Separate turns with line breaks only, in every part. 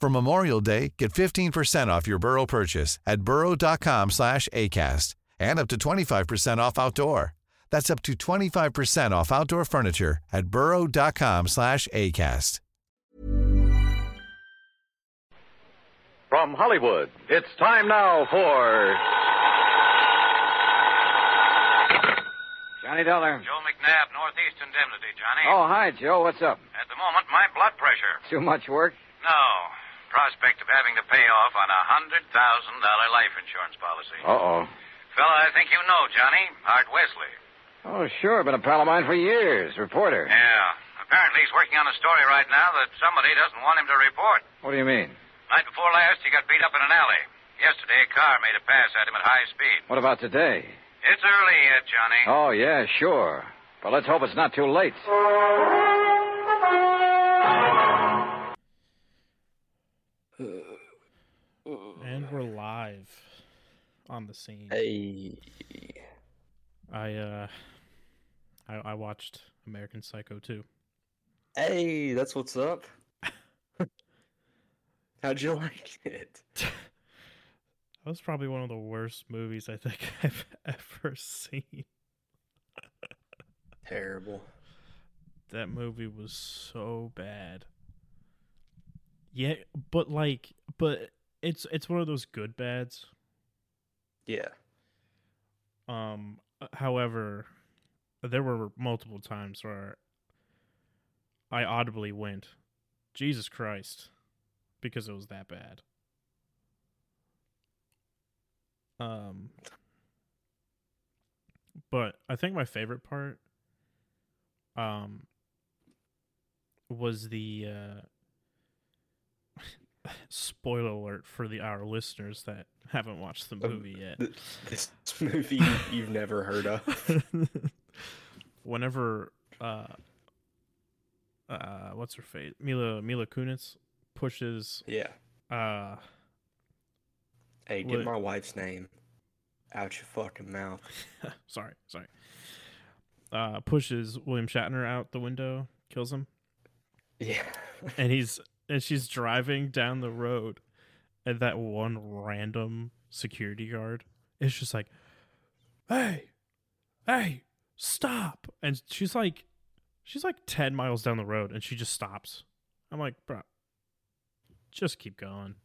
For Memorial Day, get 15% off your Burrow purchase at burrow.com slash ACAST and up to 25% off outdoor. That's up to 25% off outdoor furniture at burrow.com slash ACAST.
From Hollywood, it's time now for.
Johnny Dollar.
Joe McNabb, Northeast Indemnity, Johnny.
Oh, hi, Joe. What's up?
At the moment, my blood pressure.
Too much work?
No. Prospect of having to pay off on a $100,000 life insurance policy.
Uh-oh.
Fella I think you know, Johnny. Art Wesley.
Oh, sure. Been a pal of mine for years. Reporter.
Yeah. Apparently he's working on a story right now that somebody doesn't want him to report.
What do you mean?
Night before last, he got beat up in an alley. Yesterday, a car made a pass at him at high speed.
What about today?
It's early yet, Johnny.
Oh, yeah, sure. But let's hope it's not too late.
And we're live on the scene.
Hey.
I uh I, I watched American Psycho 2.
Hey, that's what's up. How'd you like it?
That was probably one of the worst movies I think I've ever seen.
Terrible.
That movie was so bad. Yeah, but like but it's it's one of those good bads.
Yeah.
Um however, there were multiple times where I audibly went, Jesus Christ, because it was that bad. Um, but I think my favorite part, um, was the uh, spoiler alert for the our listeners that haven't watched the movie yet.
Th- This movie you've never heard of.
Whenever uh, uh, what's her face? Mila Mila Kunis pushes
Yeah.
uh
Hey, get
What-
my wife's name out your fucking mouth.
sorry, sorry. Uh pushes William Shatner out the window, kills him,
Yeah.
and he's and she's driving down the road and that one random security guard is just like, "Hey. Hey, stop." And she's like she's like 10 miles down the road and she just stops. I'm like, "Bro, just keep going."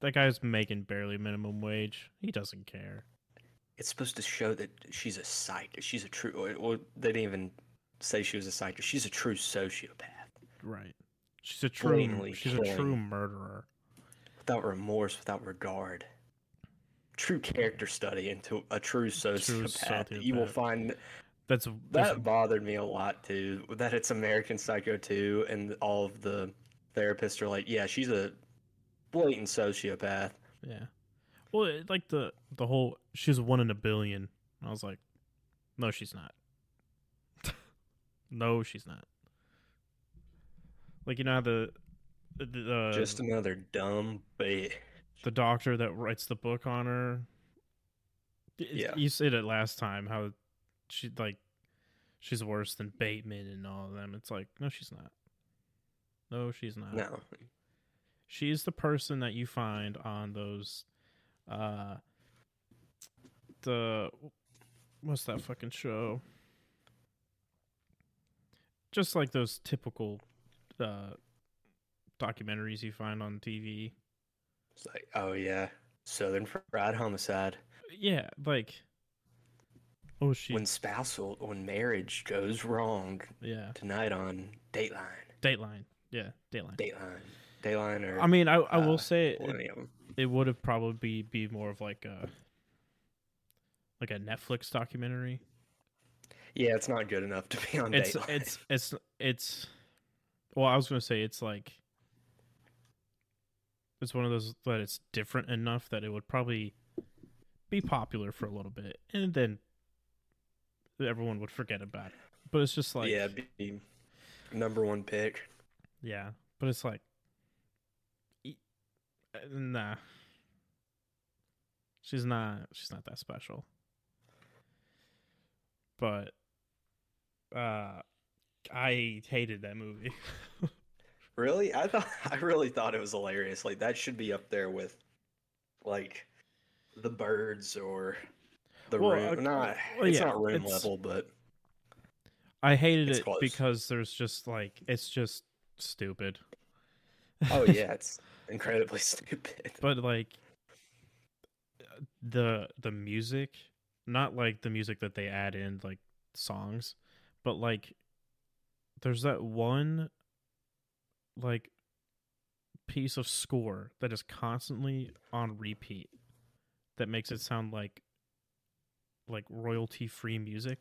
That guy's making barely minimum wage. He doesn't care.
It's supposed to show that she's a psych. She's a true. Or, or they didn't even say she was a psycho. She's a true sociopath
Right. She's a true
Blatantly
she's a true murderer.
without remorse, without regard. True character study into a true sociopath. You will find
That's that's
that bothered me a lot too. That it's American Psycho 2, and all of the therapists are like, "Yeah, she's a blatant sociopath."
yeah. Well, it- like the the whole she's one in a billion. I was like, no, she's not. No, she's not. Like you know how the the, the
Just another dumb bait.
the doctor that writes the book on her.
Yeah.
you said it last time how she like she's worse than Bateman and all of them. It's like no, she's not. No, she's not.
No.
She's the person that you find on those uh the what's that fucking show? Just like those typical uh documentaries you find on TV.
It's like, oh yeah, Southern Fried Homicide.
Yeah, like oh she
When spousal, when marriage goes wrong
yeah.
tonight on Dateline,
Dateline. Yeah, Dateline.
Dateline, Dateline, or
I mean, I I will
uh,
say it,
one of them.
it would have probably be, be more of like a like a Netflix documentary.
Yeah, it's not good enough to be on
it's
Dateline.
it's it's it's well i was gonna say it's like it's one of those that it's different enough that it would probably be popular for a little bit and then everyone would forget about it. But it's just like
yeah, be number one pick.
yeah but it's like uh, nah. She's not she's not that special. But uh i hated that movie
Really, I thought I really thought it was hilarious. Like that should be up there with, like, the birds or the
Well,
room.
uh,
not
well,
it's
yeah,
not room
it's-
level, but
I hated it
close.
because there's just like it's just stupid.
oh yeah, it's incredibly stupid.
But like the the music, not like the music that they add in like songs, but like there's that one like piece of score that is constantly on repeat that makes it sound like like royalty free music.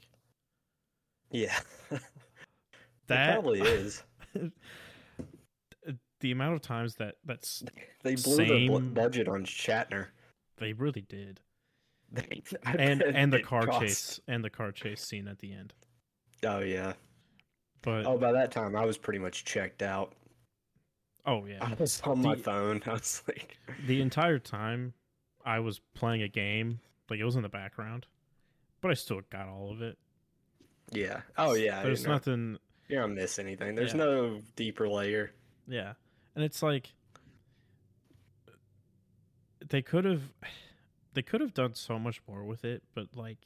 Yeah,
That
it probably is.
the amount of times that that's
They blew the budget on Shatner.
they really did. And and the car
cost-
chase and the car chase scene at the end.
Oh yeah.
But
Oh, by that time I was pretty much checked out.
Oh yeah,
I was on my phone. I was like,
the entire time I was playing a game, like it was in the background, but I still got all of it.
yeah. Oh yeah.
There's nothing.
You don't miss anything. There's
Yeah.
no deeper layer.
Yeah, and it's like they could have they could have done so much more with it, but like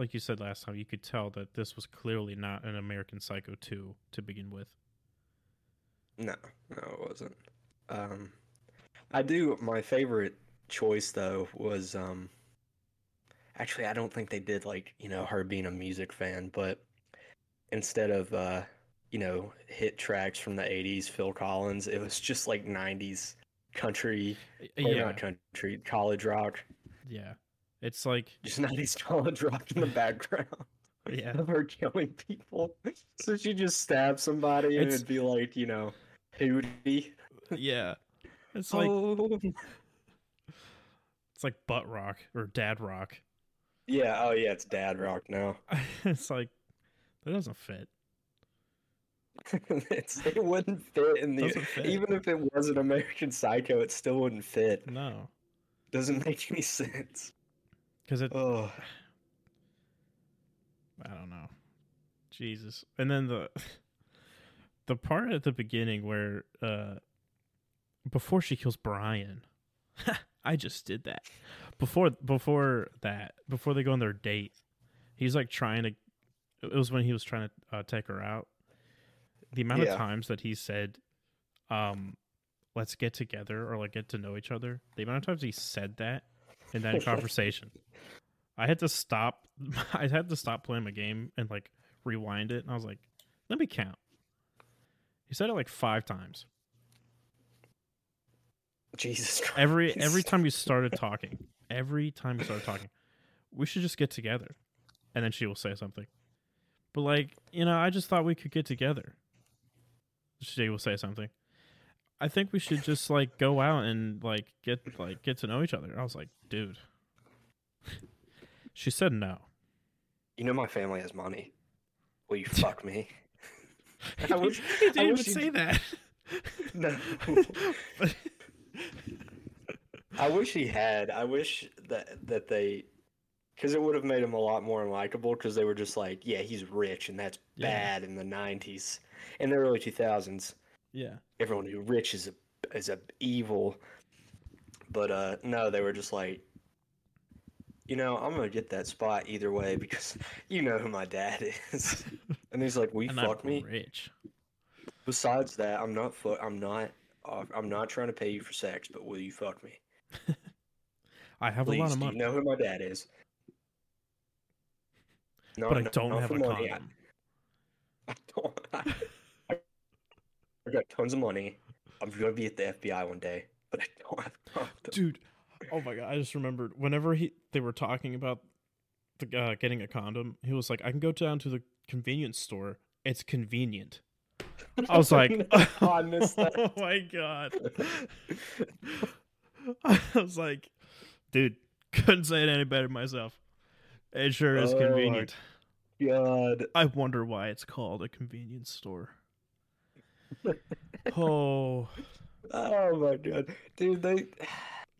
like you said last time, you could tell that this was clearly not an American Psycho 2 to begin with.
No, no, it wasn't. Um, I do. My favorite choice though was um. Actually, I don't think they did like you know her being a music fan, but instead of uh, you know hit tracks from the '80s, Phil Collins, it was just like '90s country, or
yeah,
not country, college rock,
yeah. It's like
just '90s college rock in the background.
yeah,
of her killing people. So she just stabs somebody and
It's-
it'd be like, you know, Hootie.
yeah. It's like
oh.
it's like butt rock or dad rock.
Yeah, oh yeah, it's dad rock now.
it's like that doesn't fit.
it's, it wouldn't fit in the
fit.
even if it was an American Psycho, it still wouldn't fit.
No,
Doesn't make any sense.
Because it.
Oh,
I don't know. Jesus. And then the the part at the beginning where uh before she kills Brian. I just did that. Before before that, before they go on their date, he's like trying to it was when he was trying to uh, take her out. The amount
Yeah.
of times that he said um let's get together or like get to know each other. The amount of times he said that in that conversation. I had to stop. I had to stop playing my game and like rewind it, and I was like, "Let me count." He said it like five times.
Jesus Christ.
Every every time you started talking, every time you started talking, we should just get together, and then she will say something. But like you know, I just thought we could get together. She will say something. I think we should just like go out and like get like get to know each other. I was like, dude. She said no.
You know my family has money. Will you fuck me? I wish-
he
I
didn't even
wish he
say that.
No. I wish he had. I wish that that they, because it would have made him a lot more unlikable. Because they were just like, yeah, he's rich, and that's
Yeah.
bad in the '90s, in the early 2000s.
yeah.
Everyone who rich is a is a evil. But uh, no, they were just like, you know, I'm gonna get that spot either way because you know who my dad is. and he's like, "We fuck
I'm
me."
rich.
Besides that, I'm not fu- I'm not uh, I'm not trying to pay you for sex, but will you fuck me?
I have
Please,
a lot of money,
you know who my dad is? No,
but I
no,
don't have a
money. I-
condom.
I don't. I, I got tons of money. I'm gonna be at the FBI one day, but I don't have.
Dude, oh my god! I just remembered whenever he they were talking about the uh, getting a condom, he was like, "I can go down to the convenience store. It's convenient." I was like, "Oh my god!" I was like, "Dude, couldn't say it any better myself. It sure is
Oh
convenient."
God.
I wonder why it's called a convenience store. oh,
Oh my god, dude! They,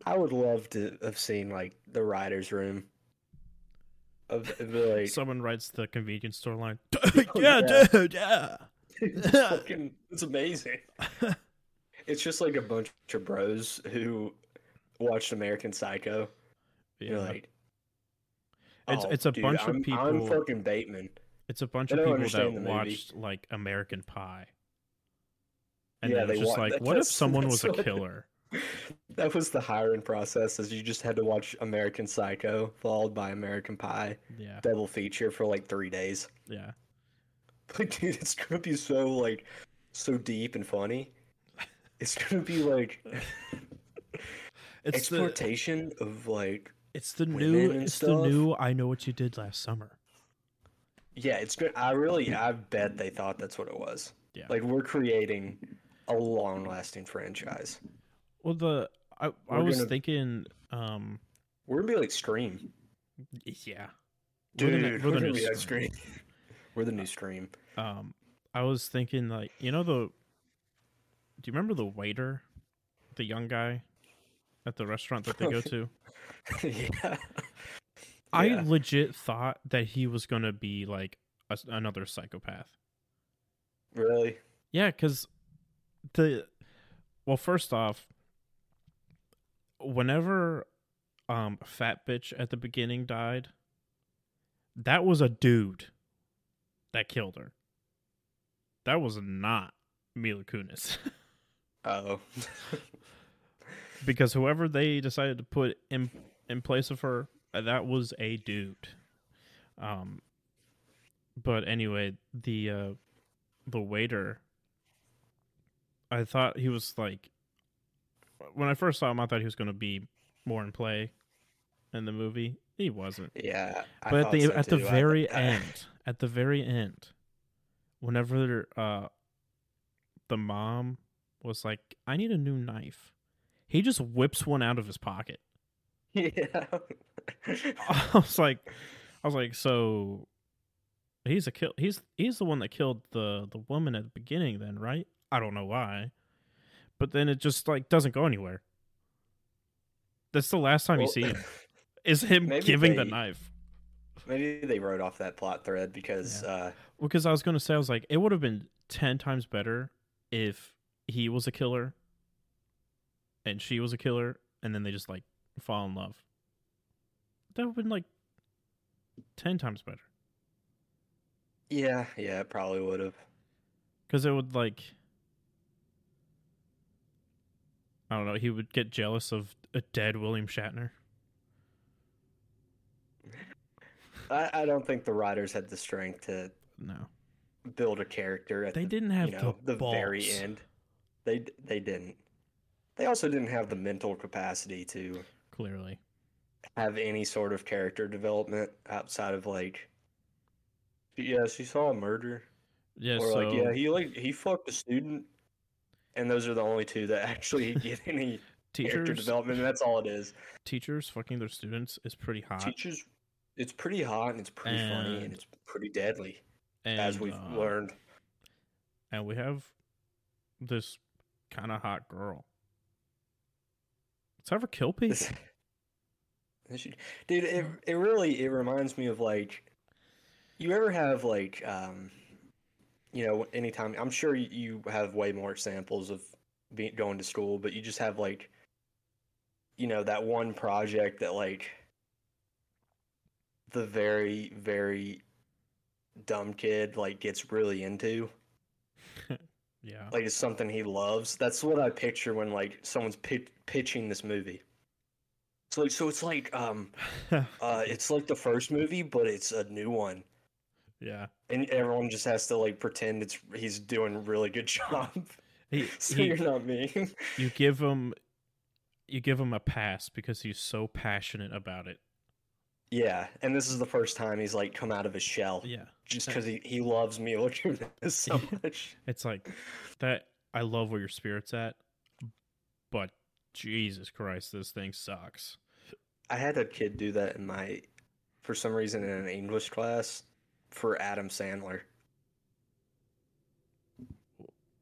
I would love to have seen like the writers' room. Of, of the, like,
someone writes the convenience store line.
Oh,
yeah,
yeah.
dude, yeah.
it's fucking, it's amazing. it's just like a bunch of bros who watched American Psycho. You're
Yeah.
like,
It's-
"Oh,
it's a
dude,
bunch of
I'm, I'm
people-
fucking Bateman.
It's a bunch of people that
movie.
watched like American Pie. And
Yeah,
then it's just like, what if someone was a killer?
That was the hiring process, is you just had to watch American Psycho followed by American Pie,
Yeah,
double feature for like three days.
yeah.
Like, dude, it's gonna be so like, so deep and funny. It's gonna be like
It's the
exploitation of like,
it's the new
and
it's the new I know what you did last summer.
yeah, it's good. I really, I bet they thought that's what it was.
Yeah.
Like, we're creating a long-lasting franchise.
Well, the I I
We're
was
gonna-
thinking, um,
We're gonna be like Scream.
yeah, We're
Dude,
the
we're,
we're the
gonna
new
be
Scream.
Scream. we're the new Scream.
um, I was thinking like you know the. Do you remember the waiter, the young guy, at the restaurant that they go to?
yeah.
I
Yeah.
legit thought that he was gonna be like a, another psychopath.
Really?
Yeah, because the well, first off, whenever um fat bitch at the beginning died, that was a dude that killed her. That was not Mila Kunis.
Oh.
because whoever they decided to put in in place of her, uh, that was a dude. Um, but anyway, the uh, the waiter, I thought he was like, when I first saw him, I thought he was going to be more in play in the movie. He wasn't.
yeah. I
but at the
so
at the
too. I
very end, at the very end, whenever uh, the mom was like, "I need a new knife," he just whips one out of his pocket.
yeah.
I was like, I was like, so he's a kill. He's he's the one that killed the the woman at the beginning. Then, right? I don't know why, but then it just like doesn't go anywhere. That's the last time you see him. Is him giving the knife.
Maybe they wrote off that plot thread because uh
Because I was going to say, I was like, it would have been 10 times better if he was a killer and she was a killer, and then they just like fall in love. That would have been like 10 times better.
yeah, yeah, it probably would have.
Because it would like. I don't know. He would get jealous of a dead William Shatner.
I, I don't think the writers had the strength to
No.
build a character at
They
the,
didn't have
you know,
the
very
balls.
end. They they didn't. They also didn't have the mental capacity to
Clearly.
have any sort of character development outside of like yes, he saw a murder.
Yeah.
or
so
like yeah, he like he fucked a student. And those are the only two that actually get any character development, and that's all it is.
teachers fucking their students is pretty hot.
Teachers, it's pretty hot and it's pretty funny and
And-
it's pretty deadly.
and,
as we've
uh,
learned.
and we have this kind of hot girl. Let's have her kill people.
This- this should- Dude, it it really it reminds me of like you ever have like um you know anytime I'm sure you- have way more examples of being going to school, but you just have like you know that one project that like the very very dumb kid like gets really into
yeah.
like it's something he loves. That's what I picture when like someone's pi- pitching this movie. So like, so it's like um uh it's like the first movie, but it's a new one,
yeah.
And everyone just has to like pretend it's he's doing a really good job.
He,
so
he-
you're not me.
you give him you give him a pass because he's so passionate about it.
yeah, and this is the first time he's like come out of his shell,
Yeah.
just because he he loves Kunis so much.
It's like that I love where your spirit's at, but Jesus Christ, this thing sucks.
I had a kid do that in my, for some reason, in an English class for Adam Sandler.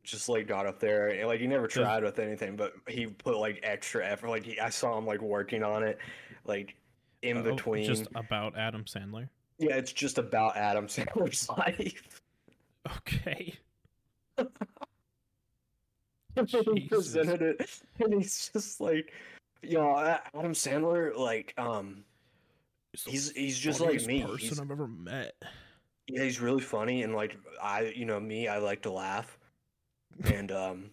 Just like got up there, and, like he never tried with anything, but he put like extra effort. Like he, I saw him like working on it, like in
Oh,
between.
just about Adam Sandler.
Yeah, it's just about Adam Sandler's life.
Okay.
He presented it, and he's just like, you know, Adam Sandler, like, um, He's- he's just like me.
Person
He's-
I've ever met.
Yeah, he's really funny, and like I, you know, me, I like to laugh, and um,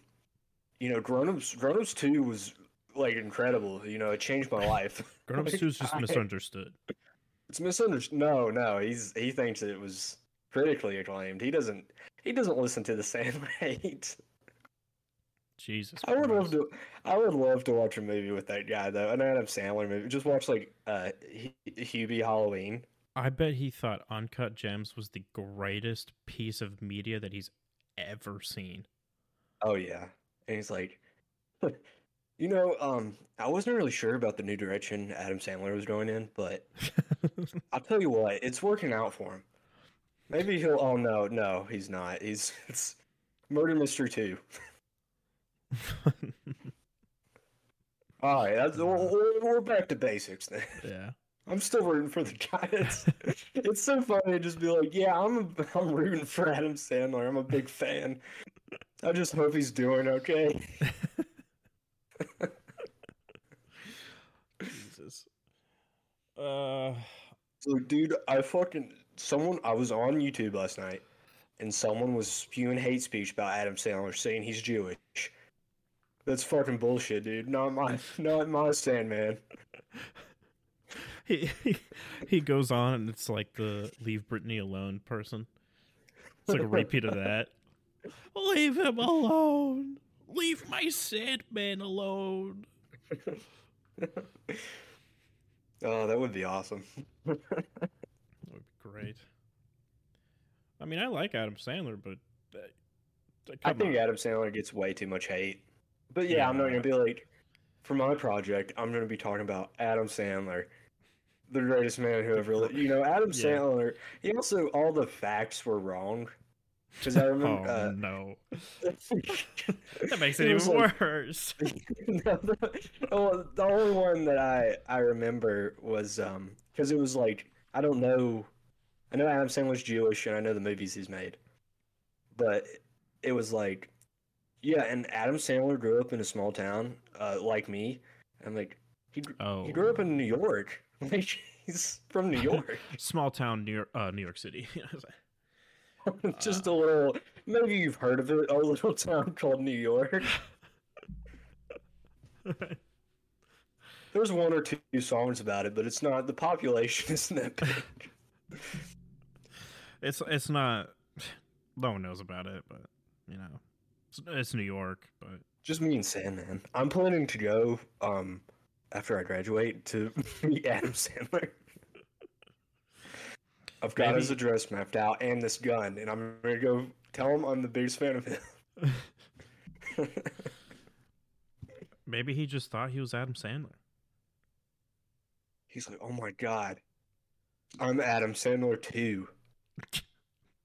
you know, Grown Ups, Grown Ups Two was like incredible. You know, it changed my life.
Grown Ups 2 is just
I-
misunderstood.
It's misunderstood. No, no, he's he thinks it was critically acclaimed. He doesn't. He doesn't listen to the Sandler hate.
Jesus.
I would
Christ.
love to. I would love to watch a movie with that guy though, an Adam Sandler movie. Just watch like uh, Hu- Hubie Halloween.
I bet he thought Uncut Gems was the greatest piece of media that he's ever seen.
Oh yeah, and he's like, you know, um, I wasn't really sure about the new direction Adam Sandler was going in, but I'll tell you what, it's working out for him. Maybe he'll. Oh no, no, he's not. He's it's Murder Mystery Two. All right, that's, we're, we're back to basics then.
yeah.
I'm still rooting for the guy. It's, so funny to just be like, yeah, I'm I'm rooting for Adam Sandler. I'm a big fan. I just hope he's doing okay.
Jesus. Uh,
So, dude, I fucking someone. I was on YouTube last night, and someone was spewing hate speech about Adam Sandler, saying he's Jewish. That's fucking bullshit, dude. Not my, not my Sandman.
he, he he goes on and it's like the leave Britney alone person. It's like a repeat of that. Leave him alone. Leave my Sandman alone.
Oh, that would be awesome.
That would be great. I mean, I like Adam Sandler, but uh,
I think
on.
Adam Sandler gets way too much hate. But yeah, I'm not gonna be like, for my project, I'm gonna be talking about Adam Sandler, the greatest man who ever lived. You know, Adam
Yeah.
Sandler. He also all the facts were wrong. Because I
Oh
remember. uh,
no, that makes it
It
even
like-
worse.
no, the, well, the only one that I I remember was um because it was like I don't know, I know Adam Sandler's Jewish and I know the movies he's made, but it was like, yeah, and Adam Sandler grew up in a small town, uh, like me. I'm like, he
Oh,
he grew up in New York. Like he's from New York.
small town New York, uh, New York City.
Just a little. Maybe you've heard of it. A little town called New York. There's one or two songs about it, but it's not. The population isn't that big.
it's it's not. No one knows about it, but you know, it's, it's New York. But
Just me and Sandman. I'm planning to go um after I graduate to meet Adam Sandler. I've got his address mapped out and this gun, and I'm gonna go tell him I'm the biggest fan of him.
maybe he just thought he was Adam Sandler.
He's like, "Oh my god, I'm Adam Sandler too."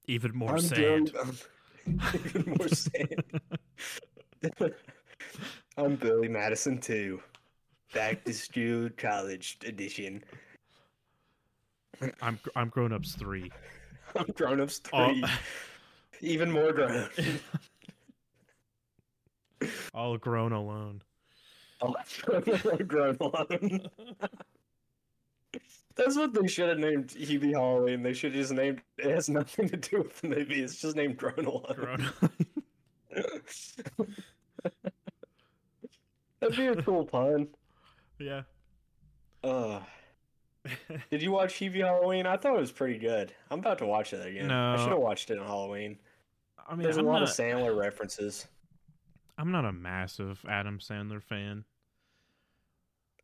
Even more
I'm
sand.
Billy- um, even more sand. I'm Billy Madison too. Back to school college edition.
I'm I'm grown ups three.
I'm grown ups
All-
three. Even more grown.
All grown alone.
I'm grown alone. That's what they should have named Hubie Halloween. They should have just named it has nothing to do with the movie. It's just named Grown Alone.
Grown.
That'd be a cool pun.
Yeah.
Uh, did you watch Hubie Halloween? I thought it was pretty good. I'm about to watch it again. I should have watched it on Halloween.
I mean,
There's a
I'm
lot
not,
of Sandler references.
I'm not a massive Adam Sandler fan.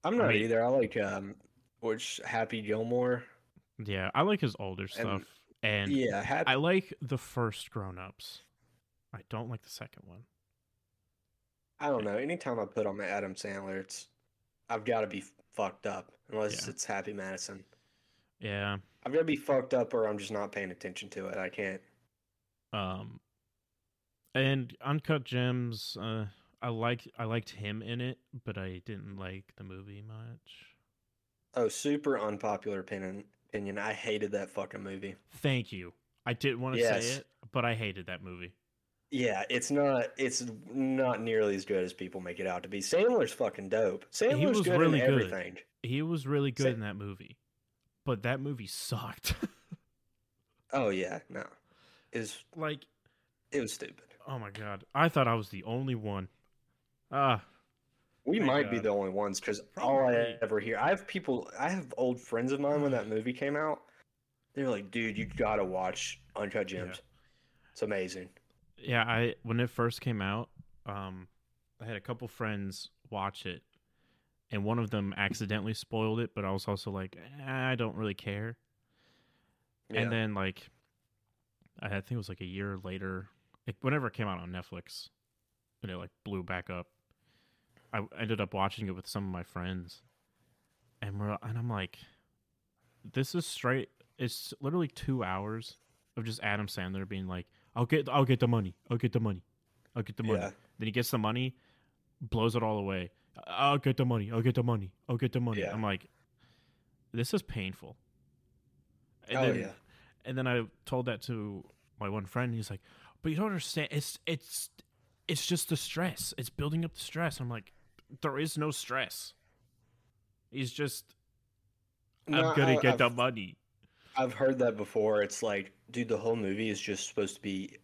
I'm
I
not
mean-
either. I like um, which Happy Gilmore.
Yeah, I like his older stuff, and
yeah.
I like the first Grown Ups. I don't like the second one.
I don't know. Anytime I put on my Adam Sandler, it's I've got to be fucked up unless
Yeah.
it's Happy Madison.
Yeah.
I've got to be fucked up or I'm just not paying attention to it. I can't.
Um, and Uncut Gems. Uh, I like I liked him in it, but I didn't like the movie much.
Oh, super unpopular opinion. Opinion. I hated that fucking movie.
Thank you. I didn't want to
Yes.
say it, but I hated that movie.
Yeah, it's not. It's not nearly as good as people make it out to be. Sandler's fucking dope. Sandler's
was
good
really
in
good.
everything.
He was really good
Sa-
in that movie, but that movie sucked.
Oh yeah, no, is
like,
it was stupid.
oh my god, I thought I was the only one. Ah,
We
Thank
might be the only ones because all I ever hear, I have people, I have old friends of mine when that movie came out. They're like, dude, you gotta watch Uncut Gems. It's amazing.
Yeah. I when it first came out, um, I had a couple friends watch it, and one of them accidentally spoiled it, but I was also like, eh, I don't really care.
Yeah.
And then like, I think it was like a year later, like whenever it came out on Netflix, and it like blew back up. I ended up watching it with some of my friends, and we're and I'm like, this is straight. It's literally two hours of just Adam Sandler being like, "I'll get, I'll get the money, I'll get the money, I'll get the money."
Yeah.
Then he gets the money, blows it all away. I'll get the money, I'll get the money, I'll get the money.
Yeah.
I'm like, this is painful. And
oh
then,
yeah.
and then I told that to my one friend. He's like, "But you don't understand. It's it's it's just the stress. It's building up the stress." I'm like, "There is no stress. He's just
No,
I'm gonna
I-
get
I've-
the money."
I've heard that before. It's like, dude, the whole movie is just supposed to be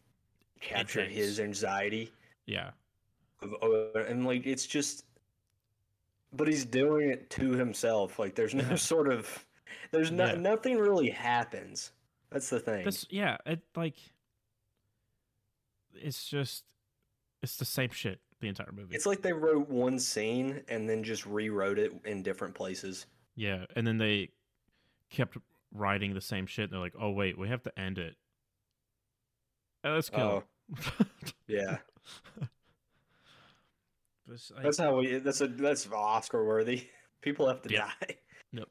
capture his anxiety.
Yeah,
and like, it's just, but he's doing it to himself. Like, there's no sort of, there's no,
Yeah.
nothing really happens. That's the thing.
that's yeah. It like it's just it's the same shit the entire movie.
It's like they wrote one scene and then just rewrote it in different places.
yeah, and then they kept writing the same shit. They're like, "Oh wait, we have to end it." Uh, Let's kill. him."
Yeah,
it's like-
that's how we. That's a that's Oscar worthy. People have to
Yeah.
die. Nope.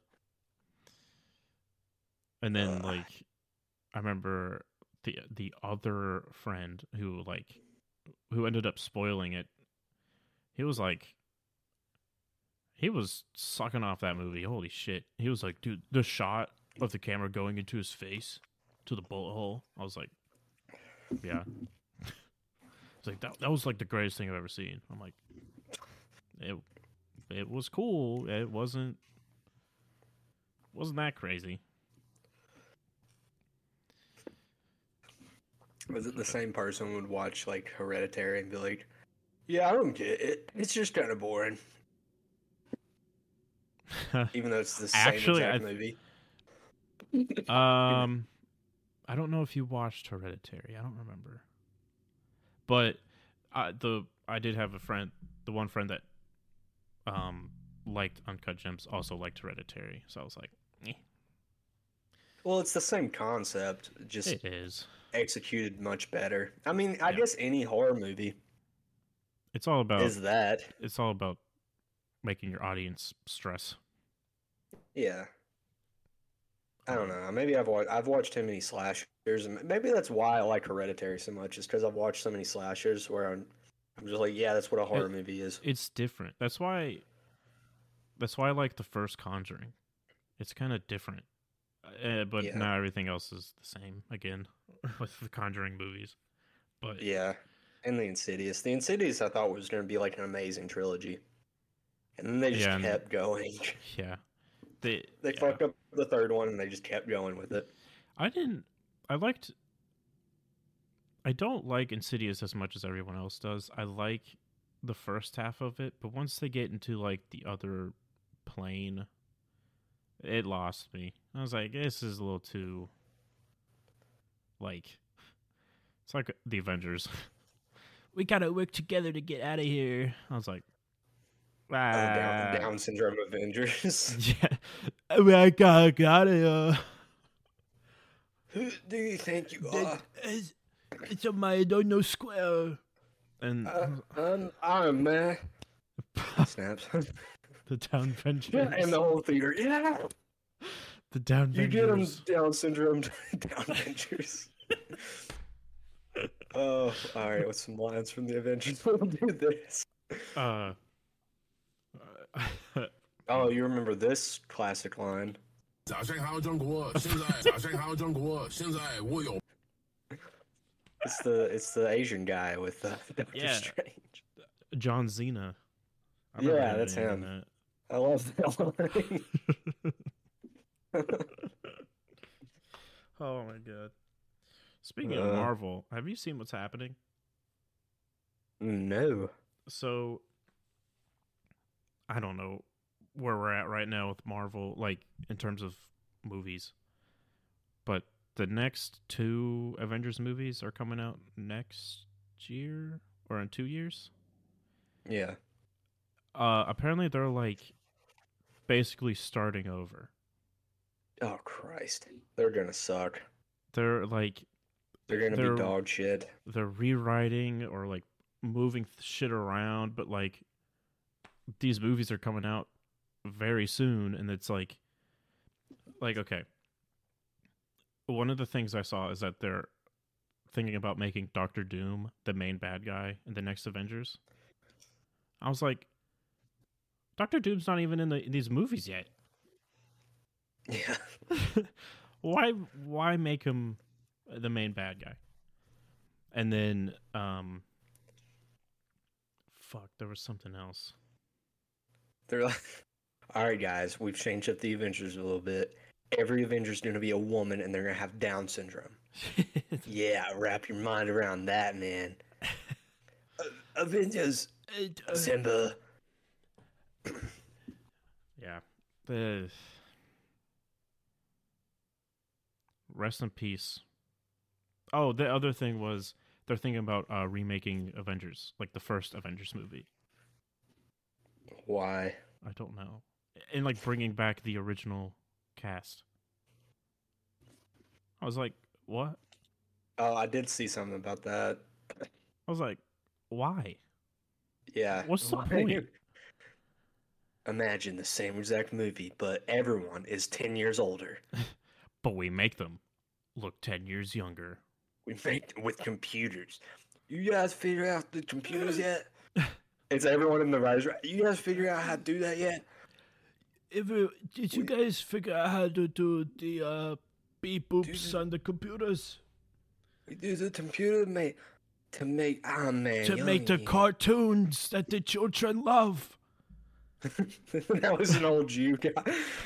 And then
Ugh.
like I remember the the other friend who like who ended up spoiling it. He was like he was sucking off that movie. Holy shit. He was like, dude, the shot of the camera going into his face to the bullet hole. I was like, yeah. It's like that that was like the greatest thing I've ever seen. I'm like it it was cool. It wasn't wasn't that crazy.
Was it the same person would watch like Hereditary and be like, "Yeah, I don't get it. It's just kind of boring," even though it's the same
Actually,
exact
I-
movie.
Um, I don't know if you watched Hereditary. I don't remember, but uh, the I did have a friend, the one friend that um liked Uncut Gems, also liked Hereditary. So I was like, eh,
Well, it's the same concept, just
it is.
executed much better. I mean, I
Yeah.
guess any horror movie
It's all about
is that.
it's all about making your audience stress.
Yeah. I don't know. Maybe I've watched I've watched too many slashers maybe that's why I like Hereditary so much, is because I've watched so many slashers where I'm, I'm just like, yeah, that's what a horror
It-
movie is.
It's different. That's why. That's why I like the first Conjuring. It's kind of different, uh, but
Yeah.
now everything else is the same again with the Conjuring movies. But
Yeah, and the Insidious. The Insidious I thought was going to be like an amazing trilogy, and then they just
Yeah, and-
kept going.
yeah, they
They
yeah.
fucked up the third one, and they just kept going with it.
I didn't. I liked. I don't like Insidious as much as everyone else does. I like the first half of it, but once they get into like the other plane, it lost me. I was like, this is a little too. Like, it's like the Avengers. we gotta work together to get out of here. I was like, Ah,
Down, Down syndrome Avengers.
yeah, I, mean, I gotta get out of.
Who do you think you are?
It's, it's a my don't know square. And
Uh, I'm Iron Man. Snaps.
the Down Ventures.
and the whole theater. Yeah,
the Down
you get them Down syndrome, Down Avengers. oh, all right. With some lines from the Avengers? We'll do this.
Uh, uh,
oh, you remember this classic line? it's the it's the Asian guy with uh, Doctor
yeah.
Strange.
John Cena.
Yeah, that's him. That. I love that line.
oh my god. Speaking
uh, of
Marvel, have you seen what's happening?
No.
So I don't know where we're at right now with Marvel, like in terms of movies. But the next two Avengers movies are coming out next year or in two years.
Yeah.
Uh, apparently they're like basically starting over.
Oh Christ. They're gonna suck.
They're like
They're gonna
They're-
be dog shit.
they're rewriting or like moving th- shit around, but like these movies are coming out very soon, and it's like, like okay. One of the things I saw is that they're thinking about making Doctor Doom the main bad guy in the next Avengers. I was like, Doctor Doom's not even in the in these movies yet.
Yeah.
why why make him the main bad guy? And then um fuck, there was something else.
They're like, all right, guys, we've changed up the Avengers a little bit. Every Avenger's gonna be a woman, and they're gonna have Down syndrome. Yeah, wrap your mind around that, man. Uh, Avengers, assemble.
yeah. The Rest in peace. Oh, the other thing was they're thinking about uh remaking Avengers, like the first Avengers movie.
Why?
I don't know. And like bringing back the original cast. I was like, what?
Oh, I did see something about that.
I was like, why?
Yeah.
What's the
Why?
point?
Imagine the same exact movie, but everyone is 10 years older.
But we make them look 10 years younger.
We make them with computers. You guys figure out the computers yet? It's everyone in the rise. You guys figure out how to do that yet?
Ever, did you guys figure out how to do the uh, beep
boops
on the computers?
We use a computer to make to make Iron Man
To make the cartoons that the children love.
that was an old Jew guy.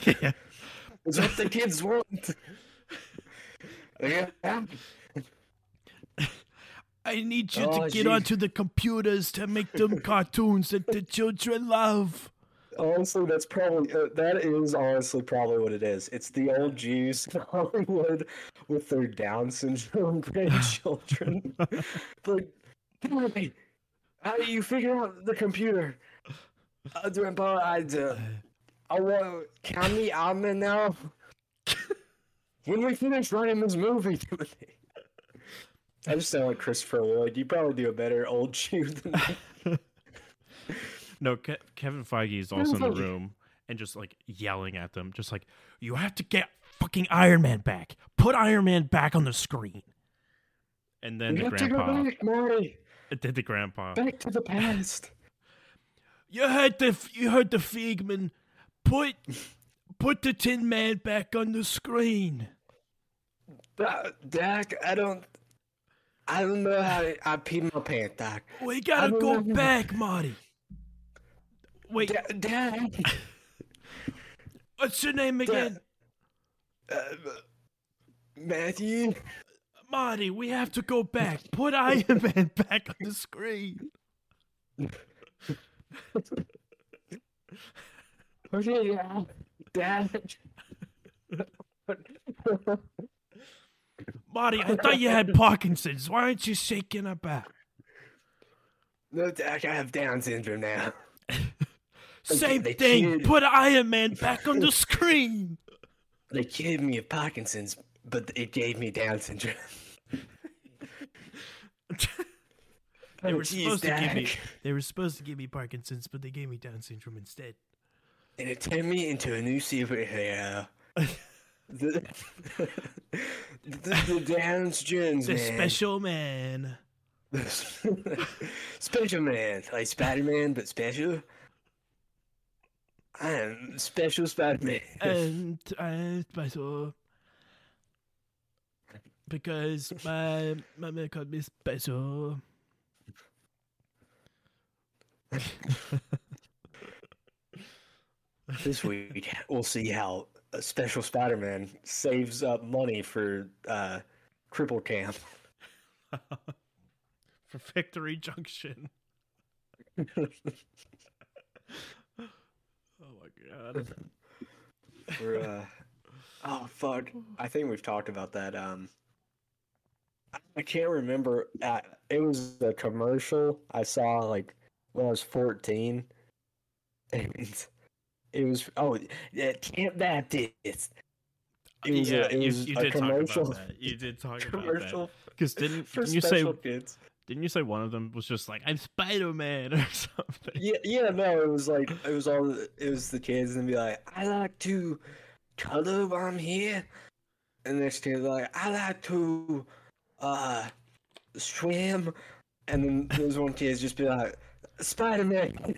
yeah.
It's what the kids want. yeah.
I need you
Oh,
to get
gee.
onto the computers to make them cartoons that the children love.
Honestly, that's probably uh, that is honestly probably what it is. It's the old Jews in Hollywood with their Down syndrome grandchildren. like, "Daddy, how do you figure out the computer? Uh, Grandpa, I uh, I want can me Almond now. when we finish writing this movie, Timothy. I just sound like Christopher Lloyd. You probably do a better old Jew than me.
No, Ke- Kevin Feige is also in the
Feige.
room and just like yelling at them, just like, you have to get fucking Iron Man back. Put Iron Man back on the screen. And then
we
the
have to
grandpa
go back, Marty.
did the grandpa.
Back to the past.
You heard the you heard the Figman. Put put the Tin Man back on the screen.
Da- Dak, I don't. I don't know how to, I peed my pants, Doc.
We gotta go
know.
back, Marty. Wait,
Da- Doc.
what's your name again?
Uh, Matthew.
Marty, we have to go back. Put Iron Man back on the screen.
Okay, yeah. Doc.
Marty, I thought you had Parkinson's. Why aren't you shaking about?
no, Doc, I have Down syndrome now.
Same
they
thing. Put Iron Man back on the screen.
They cured me of Parkinson's, but it gave me Down syndrome.
They
Oh,
were supposed to give me. They were supposed to give me Parkinson's, but they gave me Down syndrome instead.
And it turned me into a new superhero. the, the, the Downs Jones
The
man.
special man.
special man, like Spider Man, but special. I am special Spider Man.
and I'm special because my mama called me special.
this week, we'll see how a special Spider Man saves up money for uh, Cripple Camp.
For Victory Junction. oh my god.
For, uh, oh fuck! I think we've talked about that. Um, I- I can't remember. Uh, it was a commercial I saw like when I was fourteen, and it was oh yeah, Camp Baptist. It was
yeah,
a, it
you,
was
you
a
did talk
commercial.
about that. You did talk about
commercial
that. Because didn't, didn't you say
kids.
didn't you say one of them was just like I'm Spider Man or something?
Yeah, yeah, no, it was like it was all it was the kids and be like, I like to cuddle while I'm here, and next kid like, I like to uh swim, and then there's one kid's just be like, Spider Man.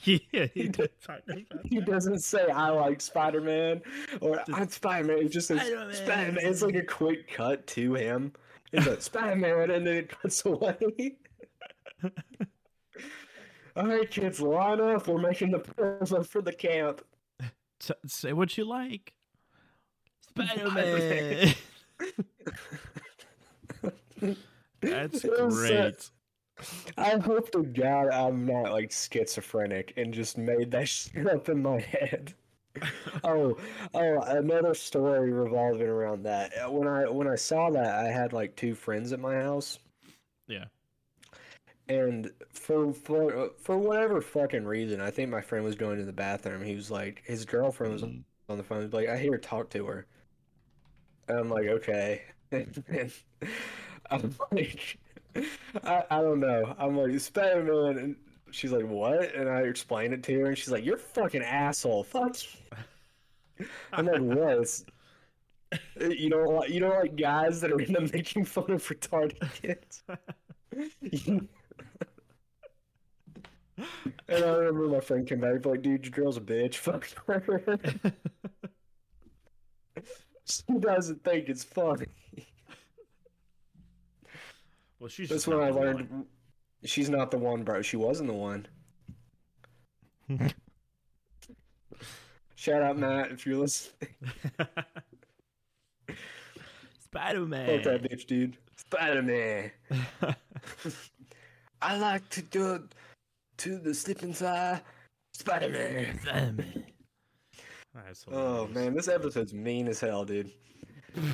yeah, he did
he doesn't say I like Spider Man or I'm Spider Man. He just says
Spider-Man.
It's like a quick cut to him. It's like Spider Man, and then it cuts away. All right, kids, line up. We're making the promo for the camp.
T- say what you like. Spider Man. That's great.
I hope to God I'm not like schizophrenic and just made that shit up in my head. oh, oh, another story revolving around that. Uh, When I when I saw that, I had like two friends at my house,
Yeah.
and for for for whatever fucking reason, I think my friend was going to the bathroom. He was like, his girlfriend was on the phone. Like, I hear her talk to her. And I'm like, okay. I'm like, I, I don't know. I'm like, Spider Man. And she's like, what? And I explained it to her, and she's like, you're fucking asshole. Fuck. I'm like, what? It's- You don't like you don't like guys that are into making fun of retarded kids. and I remember my friend came back like, dude, your girl's a bitch. Fuck her. she doesn't think it's funny.
Well, she's
That's
just
when I learned
one.
she's not the one, bro. She wasn't the one. Shout out Matt if you're listening.
Spider Man.
Fuck
Man.
that bitch, dude. Spider Man. I like to go to the slip inside. Spider Man.
Spider Man.
Oh man, this episode's mean as hell, dude.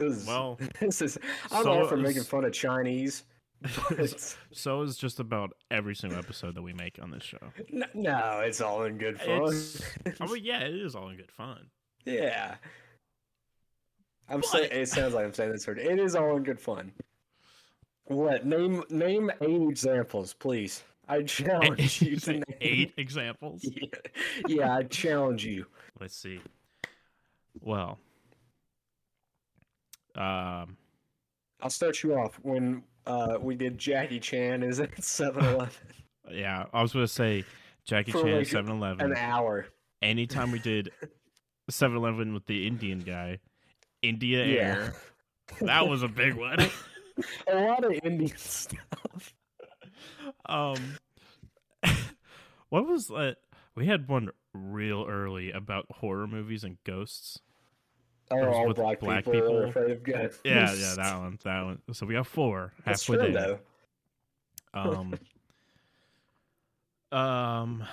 this is,
Well,
this is. I'm
so
all for
is-
making fun of Chinese. But
So is just about every single episode that we make on this show.
n- no, it's all in good fun.
I mean, oh, yeah, it is all in good fun.
Yeah. I'm saying it sounds like I'm saying this word. It is all in good fun. What? Name name eight examples, please. I challenge you to name
eight examples.
Yeah, yeah, I challenge you.
Let's see. Well, um,
I'll start you off when uh, we did Jackie Chan is at 7-Eleven
yeah, I was gonna say Jackie
For
Chan
like
Seven
an
Eleven.
hour.
Anytime we did 7-Eleven with the Indian guy, India
Yeah.
Air, that was a big one.
A lot of Indian stuff.
um, what was that? We had one real early about horror movies and ghosts. Was
all
with
black,
black
people,
people.
are afraid of ghosts.
Yeah, yeah, that one, that one. So we have four
That's
halfway
true,
there.
though.
Um, um,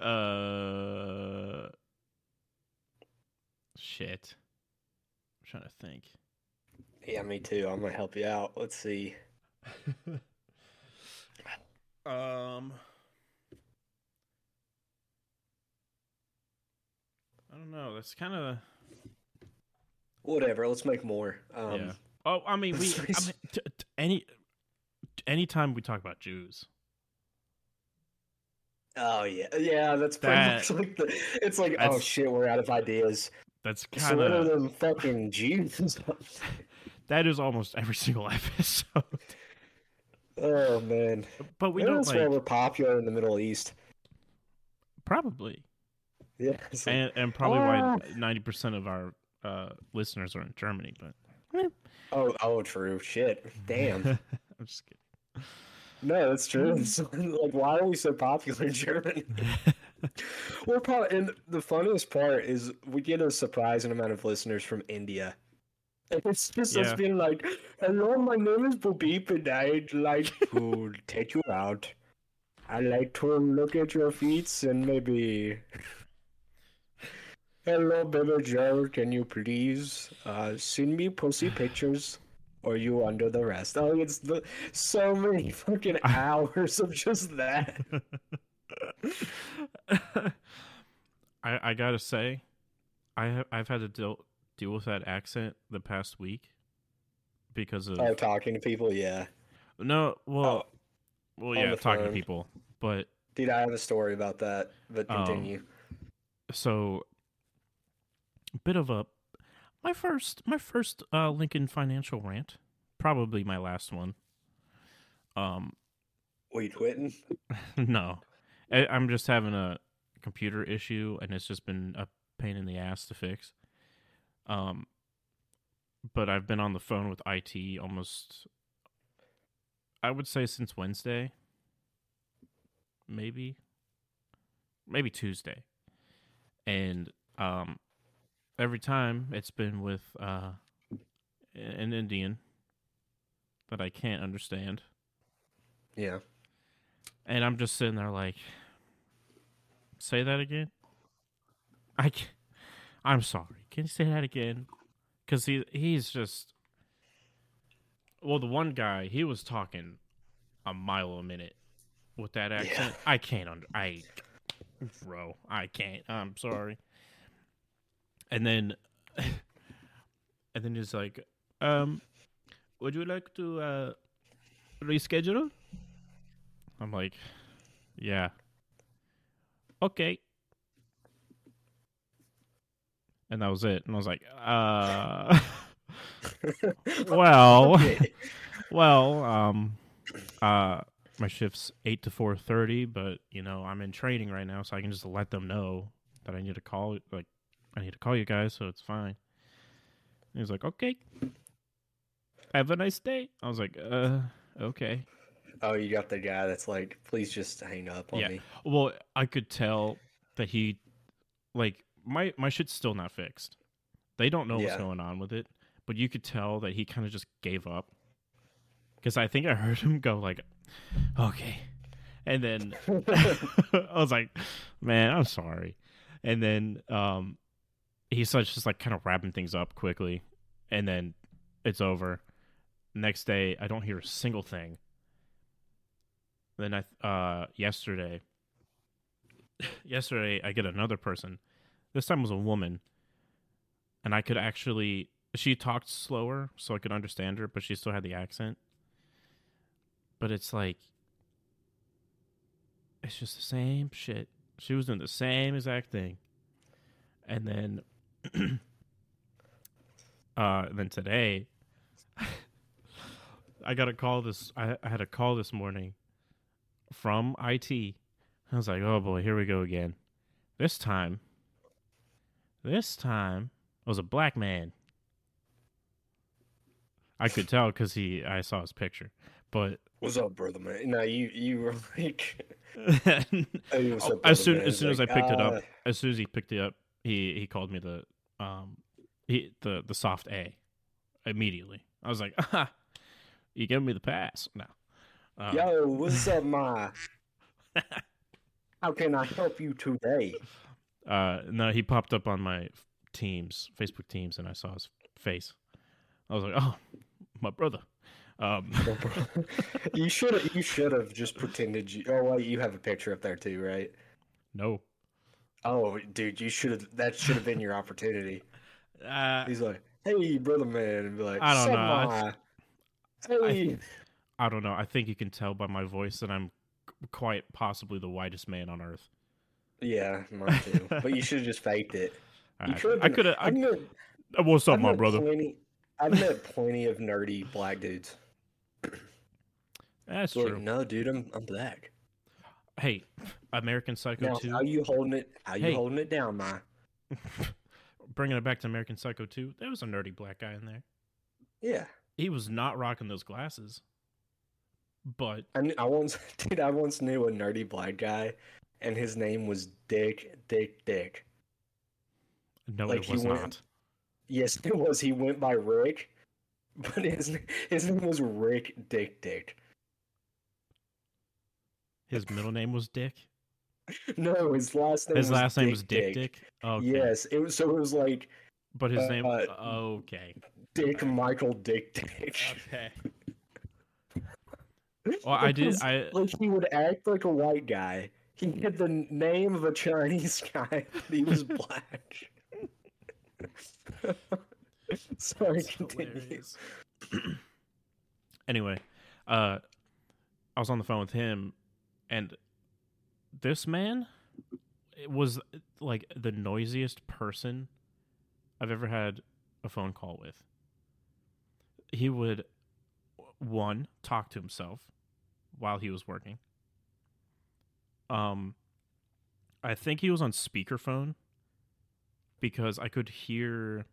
uh, shit. I'm trying to think.
Yeah, me too. I'm gonna help you out. Let's see.
Um, I don't know. That's kind of
Whatever. Let's make more. Um,
yeah. Oh, I mean, we. I mean, t- t- any anytime we talk about Jews,
Oh yeah, yeah. That's pretty
That-
much like the. It's like, oh shit, we're out of ideas.
that's kind of
them fucking Jews?
that is almost every single episode.
oh man,
But we
Maybe
don't
that's why we're popular in the Middle East.
probably,
Yeah, like,
and and probably
Ah.
why ninety percent of our uh, listeners are in Germany. But
oh, oh, true. Shit, damn.
I'm just kidding.
No, that's true. It's like, why are we so popular in Germany? We're probably, and the funniest part is we get a surprising amount of listeners from India. And it's just
Yeah.
us being like, "Hello, my name is Bobeep, and I'd like to take you out. I'd like to look at your feet and maybe." Hello, baby Joe. Can you please uh, send me pussy pictures? Or you under the rest? Oh, it's the so many fucking hours of just that.
I I gotta say, I have I've had to deal deal with that accent the past week because of
Oh, talking to people, yeah.
no well well yeah talking to people but
Dude, I have a story about that, but
Um,
continue.
so bit of a my first my first uh Lincoln financial rant probably my last one. Um
Were you quitting?
no. I, I'm just having a computer issue and it's just been a pain in the ass to fix. Um but I've been on the phone with IT almost I would say since Wednesday. Maybe maybe Tuesday. And um every time it's been with uh an Indian that I can't understand
Yeah.
and I'm just sitting there like, say that again. I, ca- I'm sorry. Can you say that again? Because he he's just. Well, the one guy he was talking a mile a minute with that accent. I can't under I, bro. I can't. I'm sorry. And then, and then he's like, um, would you like to uh reschedule? I'm like, yeah. Okay. And that was it. And I was like, uh well
Okay.
well, um uh my shift's eight to four thirty, but you know, I'm in training right now, so I can just let them know that I need to call like I need to call you guys, so it's fine. And he's like, Okay. Have a nice day. I was like, uh, okay.
Oh, you got the guy that's like, please just hang up on
Yeah.
me.
Well, I could tell that he, like, my my shit's still not fixed. They don't know what's going on with it, but you could tell that he kind of just gave up. Because I think I heard him go like, "Okay," and then I was like, "Man, I'm sorry." And then um, he starts just like kind of wrapping things up quickly, and then it's over. Next day, I don't hear a single thing. Then I uh yesterday yesterday I get another person. This time was a woman. And I could actually she talked slower so I could understand her, but she still had the accent. But it's like it's just the same shit She was doing the same exact thing. And then uh then today I got a call this I, I had a call this morning from IT. I was like, "Oh boy, here we go again." This time this time it was a black man. I could tell cuz he I saw his picture. But
What's up, brother man? Now you you were like
as
Hey, up,
as soon
man?
as soon as I
Like,
picked it
uh,
up, as soon as he picked it up, he he called me the um he the the soft A immediately. I was like, ah, you giving me the pass? No. Um,
Yo, what's up, ma? How can I help you today?
Uh, no, he popped up on my teams, Facebook teams, and I saw his face. I was like, oh, my brother. Um,
you should have you should have just pretended you. Oh, well, you have a picture up there too, right?
no.
Oh, dude, you should have. That should have been your opportunity.
Uh,
He's like, "Hey, brother man," and be like,
I don't know. I-
Hey,
I don't know. I think you can tell by my voice that I'm quite possibly the whitest man on earth.
yeah, mine too. but you should have just faked it. You
I-
could.
I could have.
I've met,
What's up,
I've
my brother?
Plenty, I've met plenty of nerdy black dudes.
That's
So like,
true.
no, dude, I'm I'm black.
Hey, American Psycho
Now,
2.
how you holding it? How you
Hey.
holding it down, ma?
Bringing it back to American Psycho 2, there was a nerdy black guy in there.
Yeah,
He was not rocking those glasses. But
I kn- I once, dude, I once knew a nerdy black guy, and his name was Dick Dick Dick.
no,
Like,
it
he
was
went-
not.
Yes, it was. He went by Rick, but his his name was Rick Dick Dick.
His middle name was Dick.
No, his last name.
His last name
Dick
was Dick Dick. Okay.
Yes, it was. So it was like
But his name
uh,
okay.
Dick Michael Dick Dick.
Okay. Well, I did I
like he would act like a white guy. He had the name of a Chinese guy, but he was black. Sorry,
That's
continue.
anyway, uh, I was on the phone with him, and this man was like the noisiest person I've ever had a phone call with. He would one talk to himself while he was working. Um, I think he was on speakerphone because I could hear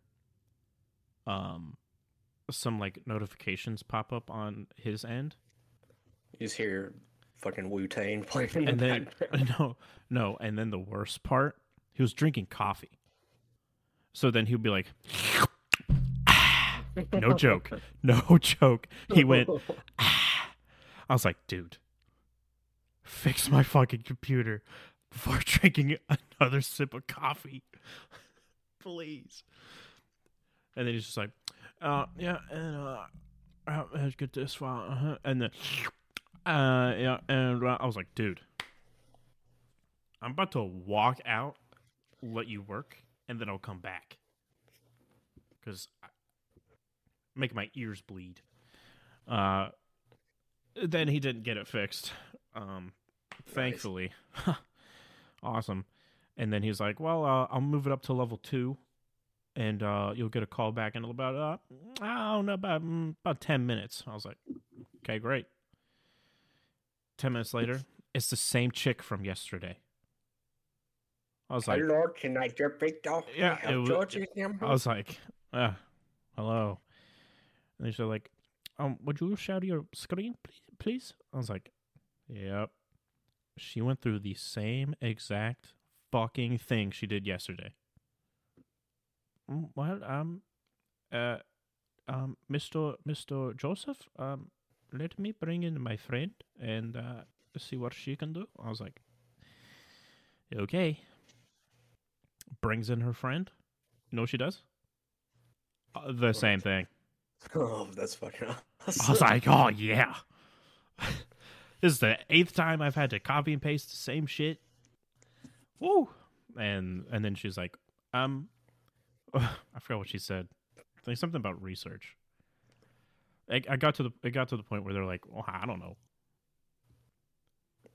um some like notifications pop up on his end
You just hear fucking Wu Tang playing in
and
the
then
background.
no no and then the worst part he was drinking coffee so then he'd be like no joke no joke he went i was like dude fix my fucking computer before drinking another sip of coffee please and then he's just like uh yeah and uh let's get this file uh-huh. and then uh yeah and i was like dude i'm about to walk out let you work and then i'll come back. Because make my ears bleed. Uh then he didn't get it fixed. Um thankfully. Awesome. And then he's like well uh, i'll move it up to level two and uh, you'll get a call back in about uh, I don't know about mm, about ten minutes. I was like, okay, great. Ten minutes later, it's the same chick from yesterday. I was like,
Hello, can I get picked off?
Yeah, it wa-
George's number?
I was like, uh, hello. And she's like, um, would you share your screen, please? please? I was like, yep. She went through the same exact fucking thing she did yesterday. "Mm, Well, um, uh, um, Mr. Mr. Joseph, um, let me bring in my friend and uh, see what she can do. I was like, okay. Brings in her friend. You know she does? Uh, the same thing.
Oh, that's fucking awesome.
I was like, oh yeah. this is the eighth time I've had to copy and paste the same shit. Woo! And and then she's like, um, I forgot what she said. Think something about research. I, I got to the it got to the point where they're like, well, I don't know.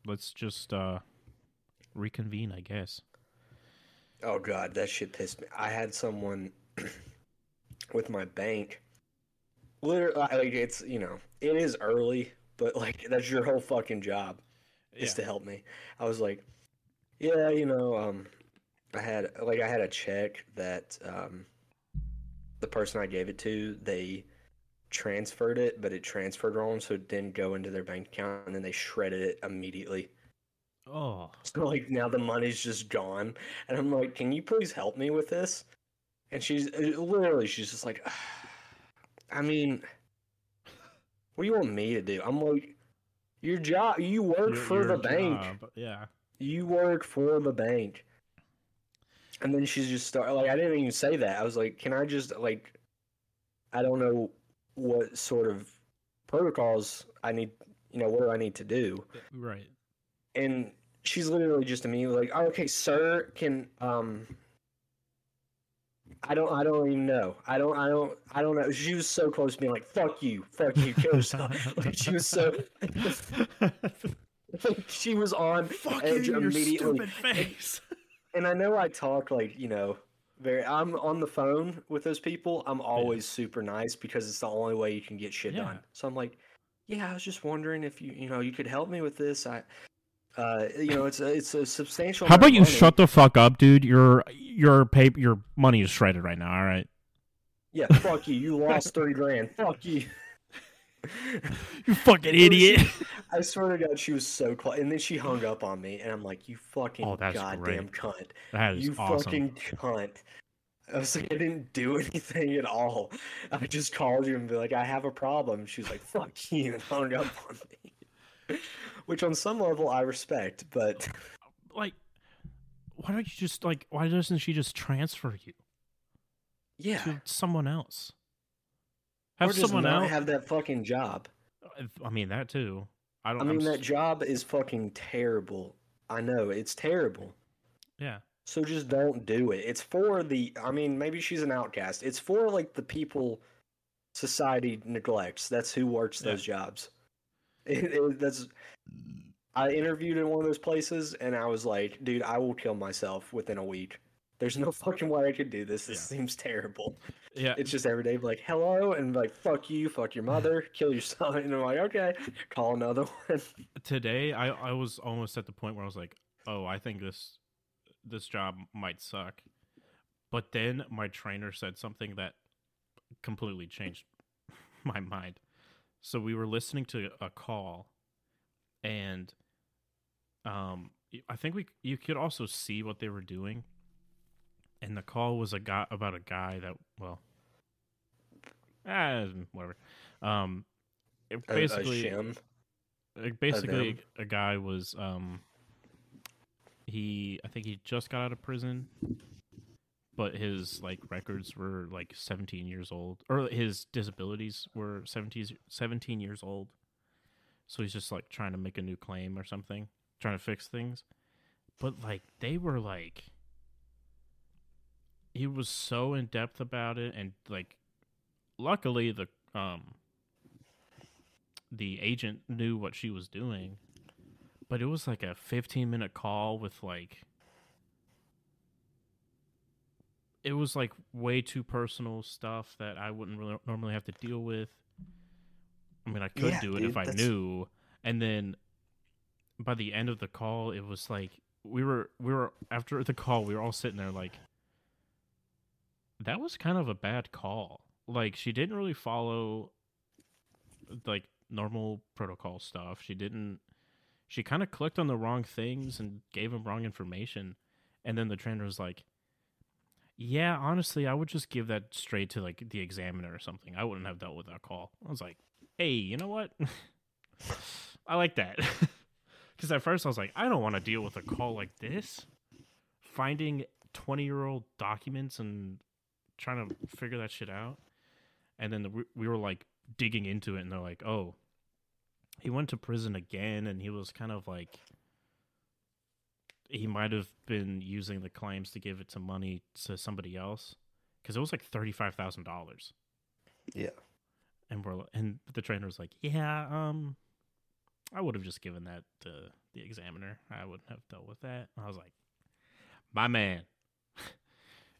Let's just uh, reconvene, I guess.
Oh god, that shit pissed me. I had someone with my bank. Literally, like it's you know it is early, but like that's your whole fucking job is
Yeah.
to help me. I was like, yeah, you know, um, I had like I had a check that um, the person I gave it to they transferred it, but it transferred wrong, so it didn't go into their bank account, and then they shredded it immediately.
Oh,
So like now the money's just gone, and I'm like, "Can you please help me with this?" And she's uh, literally, she's just like, "I mean, what do you want me to do?" I'm like, "Your job, you work
your-
for
your
the bank,
Yeah.
you work for the bank." And then she's just start like, I didn't even say that. I was like, "Can I just like, I don't know what sort of protocols I need, you know, what do I need to do?"
Right.
and she's literally just immediately like, oh, "Okay, sir, can um." I don't. I don't even know. I don't. I don't. I don't know. She was so close to being like, "Fuck you, fuck you, kill yourself." like she was so. she was on
Fuck
edge
you, your stupid face.
And I know I talk like you know, very. I'm on the phone with those people. I'm always super nice because it's the only way you can get shit
Yeah.
done. So I'm like, yeah, I was just wondering if you, you know, you could help me with this. I, uh, you know, it's a, it's a substantial.
How about you shut the fuck up, dude? Your your pay your money is shredded right now. All right.
Yeah, fuck you. You lost thirty grand. Fuck you.
You fucking idiot.
I swear to God, she was so close, and then she hung up on me, and I'm like, "You fucking
Oh,
goddamn
great.
cunt!
That is
you
awesome.
fucking cunt!" I was like, "I didn't do anything at all. I just called you and be like, I have a problem." She was like, "Fuck you," and hung up on me. Which, on some level, I respect, but
Like, why don't you just like? Why doesn't she just transfer you
yeah,
to someone else?
Or
Have
just
someone
not
else.
have that fucking job.
I mean that too. I don't.
I
I'm
mean, that job is fucking terrible. I know it's terrible.
Yeah.
So just don't do it. It's for the. I mean, maybe she's an outcast. It's for like the people society neglects. That's who works
Yeah.
those jobs. It- it- that's. I interviewed in one of those places, and I was like, "Dude, I will kill myself within a week. There's no fucking way I could do this. This
Yeah.
seems terrible.
Yeah.
It's just every day, like, hello, and like, fuck you, fuck your mother, kill your son. And I'm like, okay, call another one.
today I, I was almost at the point where I was like, oh, I think this this job might suck. But then my trainer said something that completely changed my mind. So we were listening to a call and um I think we you could also see what they were doing. And the call was a guy about a guy that well ah, whatever. Um it
A- a
basically basically
them.
a guy was um he i think he just got out of prison but his like records were like 17 years old or his disabilities were 17, 17 years old so he's just like trying to make a new claim or something trying to fix things but like they were like he was so in depth about it and like luckily the um the agent knew what she was doing but it was like a 15 minute call with like it was like way too personal stuff that I wouldn't really normally have to deal with. I mean, I could
Yeah,
do it
dude,
if I
that's-
knew. And then by the end of the call, it was like we were we were after the call, we were all sitting there like that was kind of a bad call. Like she didn't really follow like normal protocol stuff. She didn't she kind of clicked on the wrong things and gave him wrong information. And then the trainer was like, "Yeah, honestly, I would just give that straight to like the examiner or something. I wouldn't have dealt with that call." I was like, "Hey, you know what? I like that." Cuz at first I was like, "I don't want to deal with a call like this." Finding 20-year-old documents and trying to figure that shit out. And then the, we- we were like digging into it and they're like, "Oh, he went to prison again and he was kind of like he might have been using the claims to give it to money to somebody else because it was like $35,000
Yeah.
and we're and the trainer was like yeah um I would have just given that to the examiner. I wouldn't have dealt with that. I was like, my man,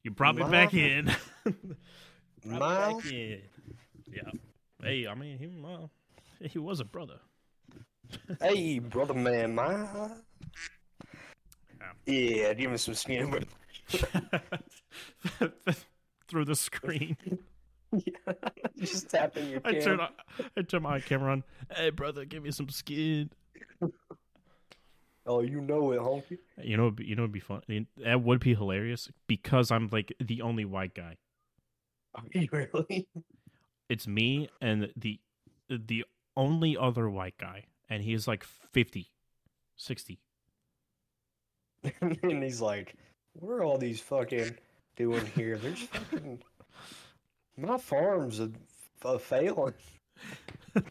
you brought me back in. Back in. Yeah. Hey, I mean, he, he was a brother.
Hey, brother man, my. Yeah, give me some skin.
Through the screen.
Just tapping your
I
cam.
turn, I turn my camera on. Hey, brother, give me some skin.
Oh, you know it, honky.
You know, you know, it'd be fun. That would be hilarious because I'm like the only white guy.
Are you really?
It's me and the the only other white guy, and he's like 50, 60.
and he's like, "What are all these fucking doing here? There's fucking my farm's a, a failing."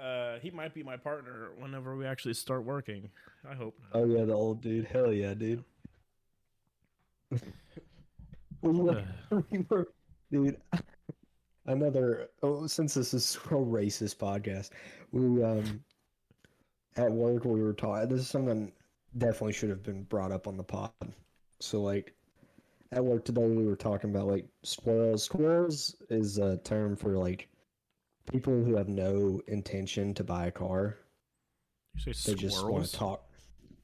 Uh, he might be my partner whenever we actually start working. I hope.
Oh yeah, the old dude. Hell yeah, dude. were, dude. Another. Oh, since this is a racist podcast, we um at work we were taught. This is something definitely should have been brought up on the pod. So like at work today we were talking about like squirrels. Squirrels is a term for like people who have no intention to buy a car.
You say
They just want to talk.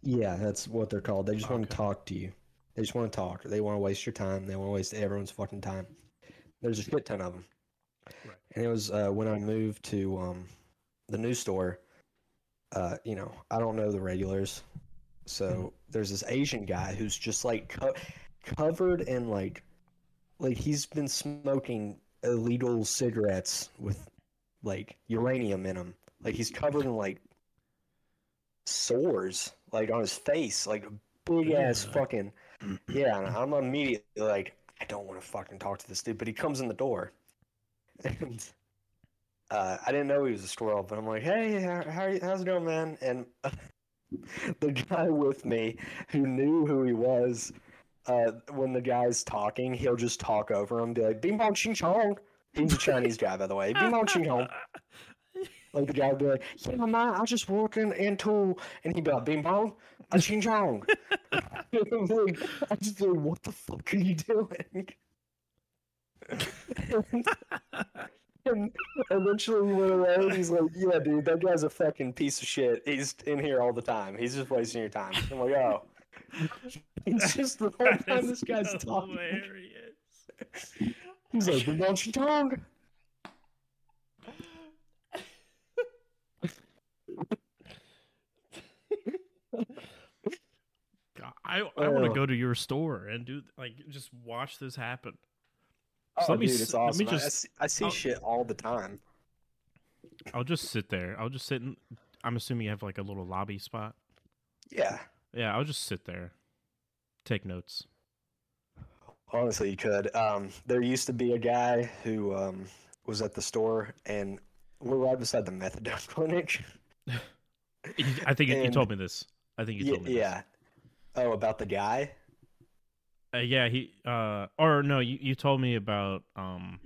Yeah, that's what they're called. They just want to talk to you. They just want to talk. They want to waste your time. They want to waste everyone's fucking time. There's a shit ton of them.
Right.
And it was uh, when I moved to um, the new store. Uh, you know, I don't know the regulars, so there's this Asian guy who's just like co- covered in like, like he's been smoking illegal cigarettes with like uranium in him. Like he's covered in like sores, like on his face, like big ass fucking. Yeah, and I'm immediately like, I don't want to fucking talk to this dude, but he comes in the door, and uh, I didn't know he was a squirrel, but I'm like, hey, how, how you, how's it going, man? And the guy with me who knew who he was, uh, when the guy's talking, he'll just talk over him, be like, "Bing bong ching chong." He's a Chinese guy, by the way. Bing bong ching chong. Like the guy would be like, "Yeah, man, I was just walking into," and he'd be like, "Bing bong, a ching chong." I'm like, I just like, what the fuck are you doing? and eventually we went away. and He's like, "Yeah, dude, that guy's a fucking piece of shit. He's in here all the time. He's just wasting your time." I'm like, "Oh." It's just the whole time this guy's
so
talking. He's like, "Bing bong ching chong."
God, I I want to
oh.
go to your store and do like just watch this happen.
Oh,
So let me
dude,
s-
it's
let me
awesome. I-
just-
see, I see shit all the time.
I'll just sit there. I'll just sit. In, I'm assuming you have like a little lobby spot.
Yeah,
Yeah, I'll just sit there, take notes.
Honestly, you could. Um, there used to be a guy who um, was at the store, and we're right beside the methadone clinic.
I think you- you told me this. I think you told me.
yeah. Oh, about the guy?
Uh, yeah. He. Uh. Or no. You. You told me about um.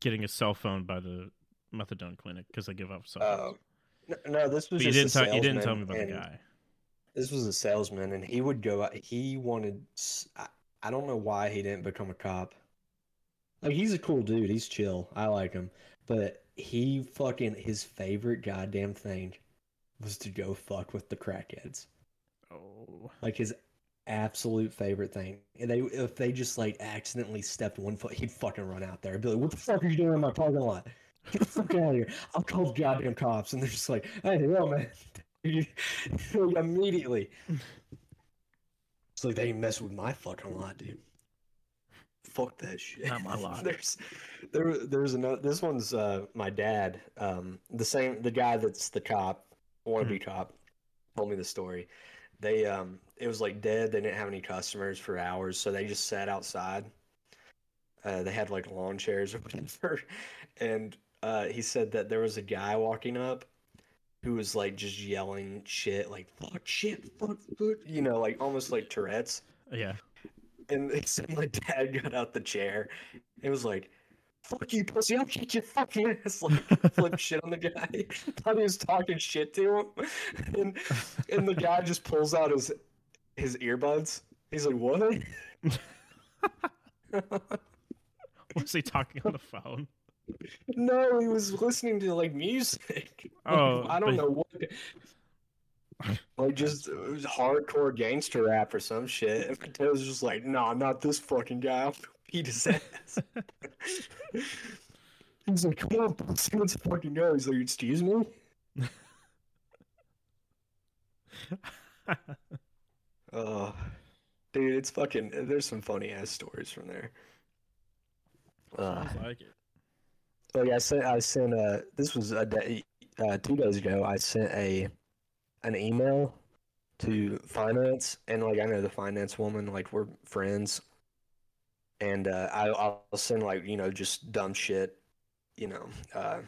Getting a cell phone by the methadone clinic because I give up cell
Oh, no, no, this was
you didn't
a
tell. You didn't tell me about the guy.
This was a salesman, and he would go. He wanted. I don't know why he didn't become a cop. Like he's a cool dude. He's chill. I like him, but he fucking his favorite goddamn thing was to go fuck with the crackheads.
Oh.
Like his absolute favorite thing. And they if they just like accidentally stepped one foot, he'd fucking run out there. He'd be like, "What the fuck are you doing in my parking lot? Get the fuck out of here! I'll call the goddamn cops." And they're just like, "Hey, no man." Immediately. It's like they ain't mess with my fucking lot, dude. Fuck that shit.
Not my lot.
there's there there's another this one's uh my dad. Um the same the guy that's the cop, wannabe cop, told me the story. They um it was like dead, they didn't have any customers for hours, so they just sat outside. Uh they had like lawn chairs or whatever. And uh he said that there was a guy walking up who was like just yelling shit like fuck shit, fuck, fuck you know, like almost like Tourette's.
Yeah.
And they said my dad got out the chair. It was like, fuck you, pussy, I'll kick your fucking ass. Like, flip shit on the guy. Thought he was talking shit to him. And, and the guy just pulls out his his earbuds. He's like, what?
Was he talking on the phone?
No, he was listening to like music.
Oh,
I don't
but-
know what. Like just it was hardcore gangster rap or some shit. And Mateo was just like, "No, nah, not this fucking guy. I'll beat his ass." He's like, "Come on, let's fucking go." He's like, "Excuse me." Oh, dude, it's fucking. There's some funny ass stories from there. Uh,
like it.
Yeah, I sent. I sent. Uh, this was a day, uh, two days ago. I sent a, an email to finance, and like I know the finance woman. Like we're friends, and uh, I, I'll send like you know just dumb shit. You know, uh,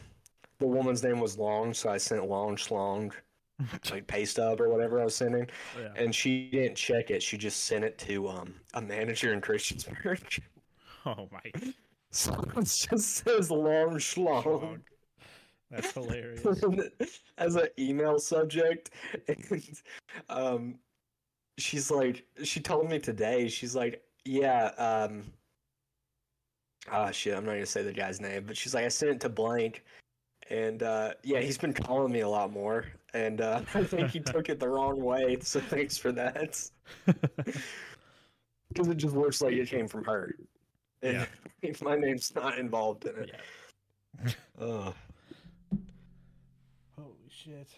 the woman's name was Long, so I sent Long Schlong, like pay stub or whatever I was sending.
Yeah.
and she didn't check it. She just sent it to um a manager in Christiansburg.
Oh my.
So it just says long schlong.
That's hilarious.
as an email subject, and um, she's like, she told me today. She's like, yeah, um, ah shit, I'm not gonna say the guy's name, but she's like, I sent it to blank. And uh, yeah, he's been calling me a lot more, and uh, I think he took it the wrong way. So thanks for that. Because it just looks like it came from her. And my name's not involved in it.
Yeah.
Ugh.
Holy shit.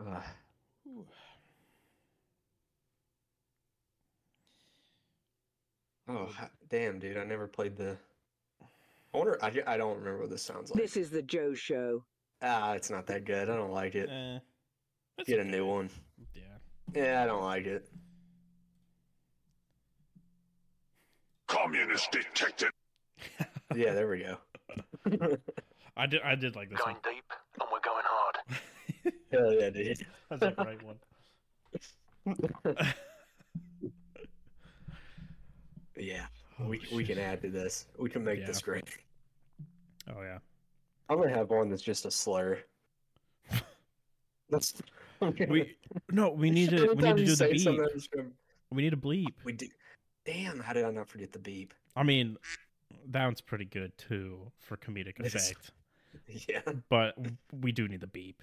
Ugh. Oh, damn, dude. I never played the. I wonder. I, I don't remember what this sounds like.
This is the Joe Show.
Ah, it's not that good. I don't like it.
Eh, it's
Get a
okay.
new one.
Yeah.
Yeah, I don't like it.
Communist detected.
Yeah, there we go.
I did. I did like this one.
Going deep, and we're going hard.
Hell yeah, dude.
That's a great one.
Yeah, oh, we we can add to this. We can make this great.
Oh yeah.
I'm gonna have one that's just a slur. That's okay.
We no. We need to. We need to do the beep.
beep.
We need a bleep.
We do. Damn, how did I not forget the beep?
I mean, that one's pretty good too for comedic effect.
Yeah,
But we do need the beep.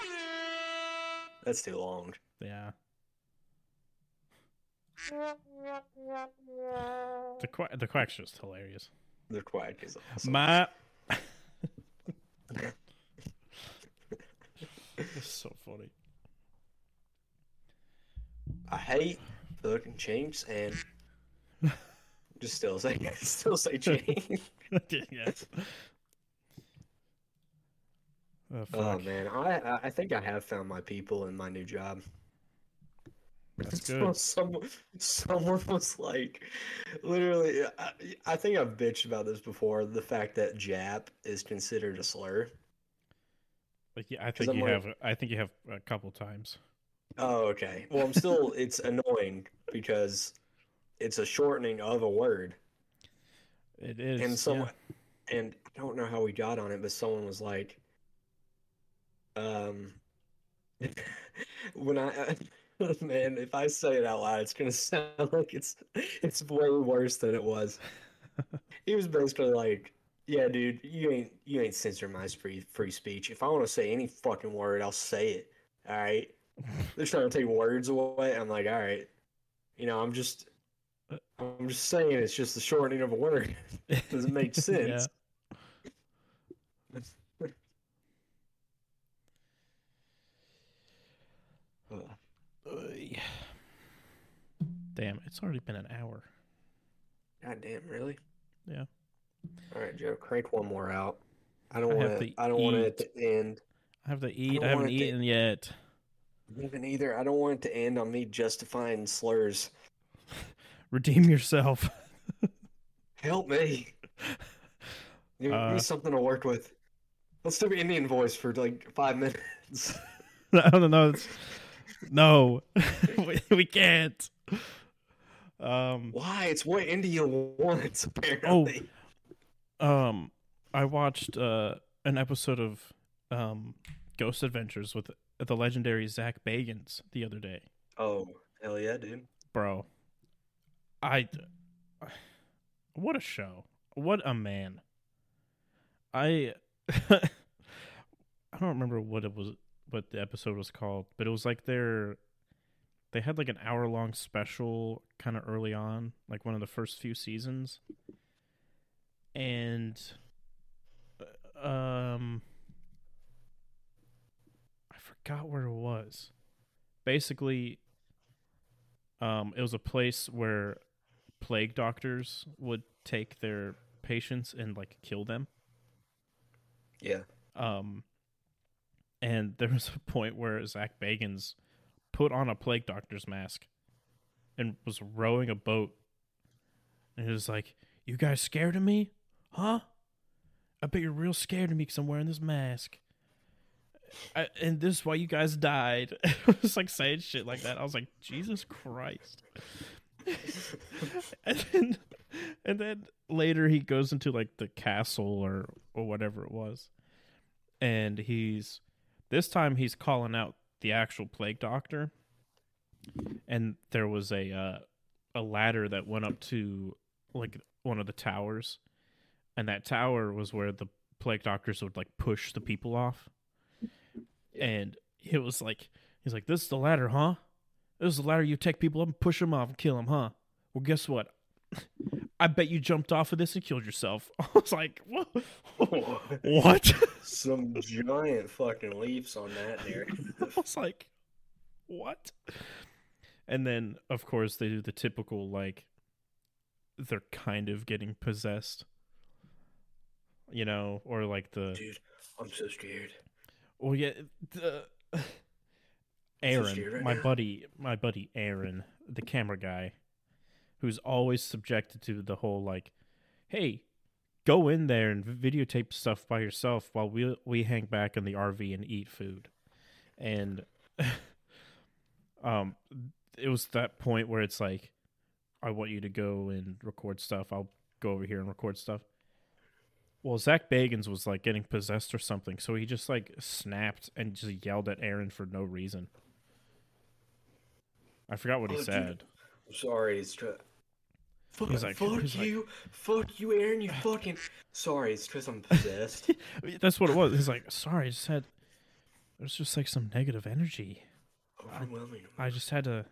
that's too long.
Yeah. The quack. The quack's just hilarious.
The quack is awesome.
My. it's so funny.
I hate fucking chinks and just still say still say chink.
yeah. Oh,
oh man, I I- think I have found my people in my new job.
That's good.
Someone, someone was like, literally, I, I think I've bitched about this before. The fact that Jap is considered a slur.
Like, yeah, I think you
like-
have. I think you have a couple times.
Oh, okay. Well, I'm still. it's annoying because it's a shortening of a word,
It is.
and
yeah.
someone, and I don't know how we got on it, but someone was like, um, when I. Man, if I say it out loud, it's gonna sound like it's it's way worse than it was. he was basically like, "Yeah, dude, you ain't you ain't censoring my free free speech. If I want to say any fucking word, I'll say it. All right. They're trying to take words away. I'm like, all right. You know, I'm just I'm just saying it's just the shortening of a word. Doesn't make sense.
Oy. Damn, it's already been an hour.
God damn, really?
Yeah.
All right, Joe, crank one more out. I don't want to. I don't want it to end.
I have to eat.
don't
I, haven't
it to-
eaten yet.
Even either. I don't want it to end on me justifying slurs.
Redeem yourself.
Help me. Give
Uh,
me something to work with. Let's do Indian voice for like five minutes.
I don't know. It's... No, we, we can't. Um,
Why? It's what India wants, apparently.
um, I watched uh an episode of um Ghost Adventures with the legendary Zach Bagans the other day,
Oh, hell yeah, dude.
bro. I, what a show! What a man! I, I don't remember what it was, what the episode was called, but it was like their, they had like an hour long special kind of early on, like one of the first few seasons, and, uh, um, I forgot where it was. Basically, um, it was a place where plague doctors would take their patients and like kill them.
Yeah.
Um, and there was a point where Zach Bagans put on a plague doctor's mask and was rowing a boat. And he was like, You guys scared of me? Huh? I bet you're real scared of me because I'm wearing this mask. I, and this is why you guys died. I was like saying shit like that. I was like, Jesus Christ. and then, and then later he goes into like the castle or or whatever it was, and he's this time he's calling out the actual plague doctor, and there was a uh, a ladder that went up to like one of the towers, and that tower was where the plague doctors would like push the people off, and it was like he's like, "This is the ladder, huh? This is the ladder you take people up and push them off and kill them, huh? Well, guess what? I bet you jumped off of this and killed yourself." I was like, "What? what?"
Some giant fucking leaps on that there.
I was like, "What?" And then, of course, they do the typical like they're kind of getting possessed, you know, or like the
Dude, I'm so scared.
well, yeah, the Aaron,
right
my
now.
buddy, my buddy Aaron, the camera guy, who's always subjected to the whole like, hey, go in there and videotape stuff by yourself while we we hang back in the RV and eat food, and um, it was that point where it's like, I want you to go and record stuff. I'll go over here and record stuff. Well, Zach Bagans was like getting possessed or something, so he just like snapped and just yelled at Aaron for no reason. I forgot what he
Oh,
said.
I'm sorry, it's tr- Fuck,
He's like-
fuck
he's like-
you, fuck you, Aaron. You fucking. Sorry, it's because I'm possessed.
That's what it was. He's like, sorry, I just had. There's just like some negative energy.
Overwhelming.
I just had to.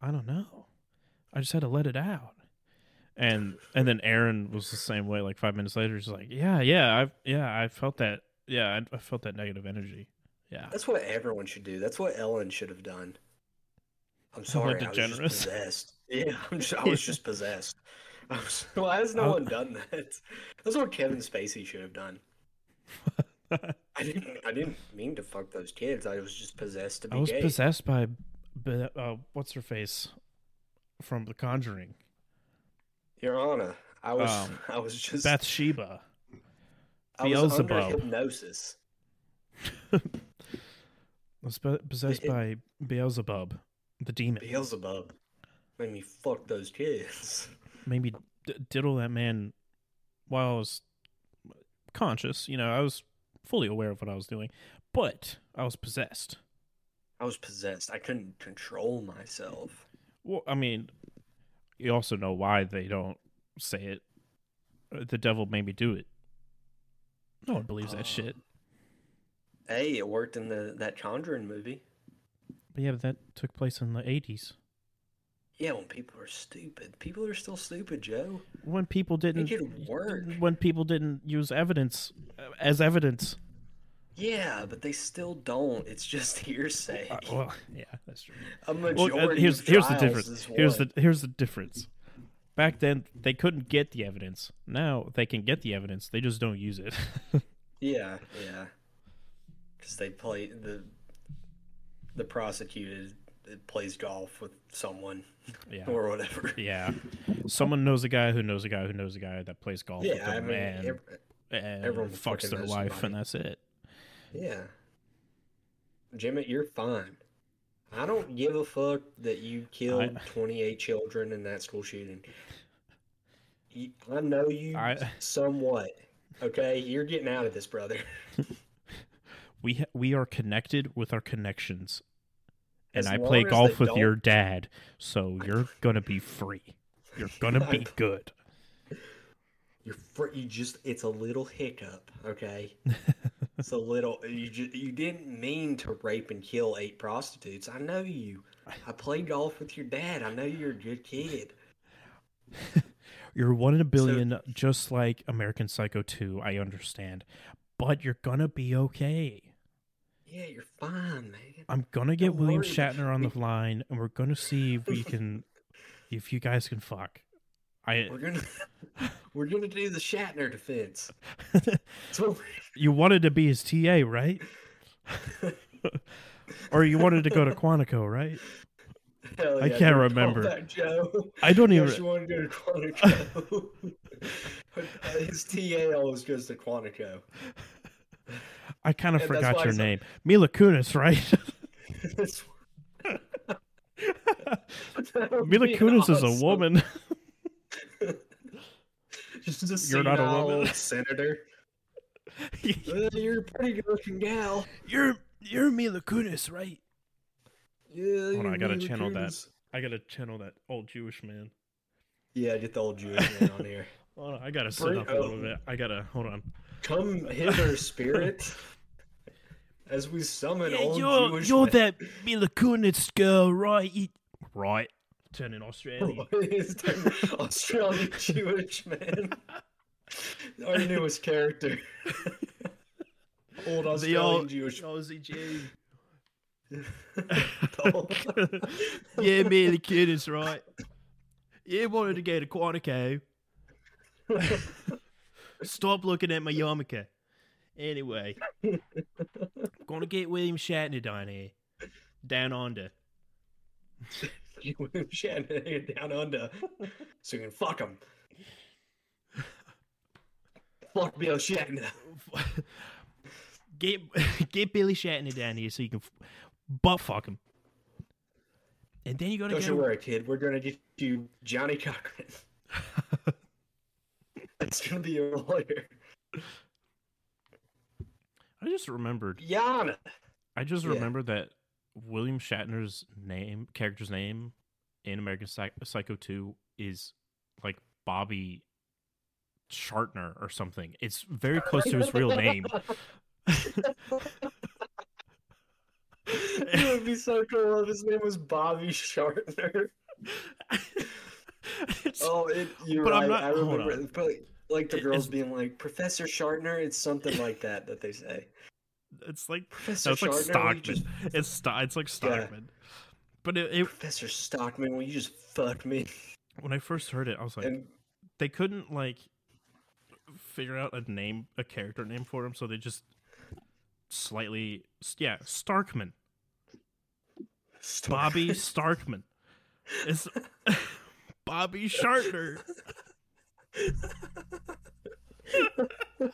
I don't know. I just had to let it out. And and then Aaron was the same way. Like five minutes later, he's like, yeah, yeah, I yeah, I felt that. Yeah, I, I felt that negative energy. Yeah.
That's what everyone should do. That's what Ellen should have done. I'm sorry, I was just possessed. Yeah, I'm just, I was just possessed. Was, why has no one done that? That's what Kevin Spacey should have done. I didn't. I didn't mean to fuck those kids. I was just possessed to be
I was
gay.
possessed by, uh, what's her face, from The Conjuring,
Your Honor, I was.
Um,
I was just.
Bathsheba.
I was under
Beelzebub.
hypnosis.
I was possessed by Beelzebub, the demon.
Beelzebub made me fuck those kids.
Made me d- diddle that man while I was conscious. You know, I was fully aware of what I was doing, but I was possessed.
I was possessed. I couldn't control myself.
Well, I mean, you also know why they don't say it. Uh, The devil made me do it. No one believes that shit.
Hey, it worked in the that Conjuring movie.
But yeah, but that took place in the 80s.
Yeah, when people are stupid. People are still stupid, Joe.
When people didn't
Make it work.
when people didn't use evidence uh, as evidence.
Yeah, but they still don't. It's just hearsay.
Uh, well, yeah, that's true.
A
Well,
majority
uh, here's here's the difference. Here's the here's the difference. Back then, they couldn't get the evidence. Now they can get the evidence. They just don't use it.
Yeah, yeah. Because they play the the prosecuted it plays golf with someone
yeah,
or whatever.
yeah. Someone knows a guy who knows a guy who knows a guy that plays golf with
Yeah, I mean,
and,
ev-
and
everyone
fucks their wife, and that's it.
yeah. Jimmy, you're fine. I don't give a fuck that you killed
I-
28 children in that school shooting. I know you
I-
somewhat. Okay, you're getting out of this, brother.
We ha- we are connected with our connections, and
As
I play golf with your
don't-
dad, so you're gonna be free. You're gonna be good.
You're fr- you just it's a little hiccup, okay? it's a little you just, you didn't mean to rape and kill eight prostitutes. I know you. I played golf with your dad. I know you're a good kid.
You're one in a billion, just like American Psycho 2. I understand, but you're gonna be okay.
Yeah, you're fine, man.
I'm gonna get
Don't
William
worry.
Shatner on the line, and we're gonna see if we can, if you guys can fuck. I
We're gonna we're gonna do the Shatner defense. So
you wanted to be his TA, right? or you wanted to go to Quantico, right?
hell
I can't remember.
Call that Joe.
I don't
Yeah,
even-
she wanted to go to Quantico. His TA always goes to Quantico.
I kind of forgot your name, Mila Kunis, right? Mila Kunis is a woman.
Just a
You're not a woman.
senator. Uh, you're a pretty good looking gal.
you're you're Mila Kunis, right?
Yeah,
Hold on, I gotta
Mila
channel that. I gotta channel that old Jewish man.
Yeah, get the old Jewish man on here.
Hold on, I gotta sit
Bring-
up a little bit. I gotta hold on.
Come hither, spirit, as we summon
Yeah,
old
you're
Jewish
you're
man.
that Mila Kunis girl, right? You, right. Turning Australian.
Australian Jewish man. Our newest character. old
the old
Jewish.
Aussie Jew. yeah, Mila Kunis, right? Yeah, wanted to go to Quantico. Stop looking at my yarmulke. Anyway, I'm gonna get William Shatner down here, down under.
William Shatner down under, so you can fuck him. Fuck Bill Shatner.
get get Billy Shatner down here so you can f- butt fuck him. And then you gotta
Don't
get
you
him-
worry, kid. We're gonna get you Johnnie Cochran. That's gonna be your lawyer.
I just remembered.
Yana.
I just
Yeah.
remembered that William Shatner's name, character's name, in American Psy- Psycho Two is like Bobby Shartner or something. It's very close to his real name.
it would be so cool if his name was Bobby Shartner. Oh, it, you're
But I'm
right.
not-
I remember.
on.
Like the girls
it's-
being like Professor Shartner. It's something like that that they say.
it's like
Professor
no, it's like
Shartner, you
Stockman.
just-
It's sto- it's like
Yeah.
Stockman. But it, it,
Professor Stockman, will you just fuck me?
when I first heard it, I was like,
And
they couldn't like figure out a name, a character name for him, so they just slightly, yeah, Starkman, Bobby Starkman. It's Bobby Shartner.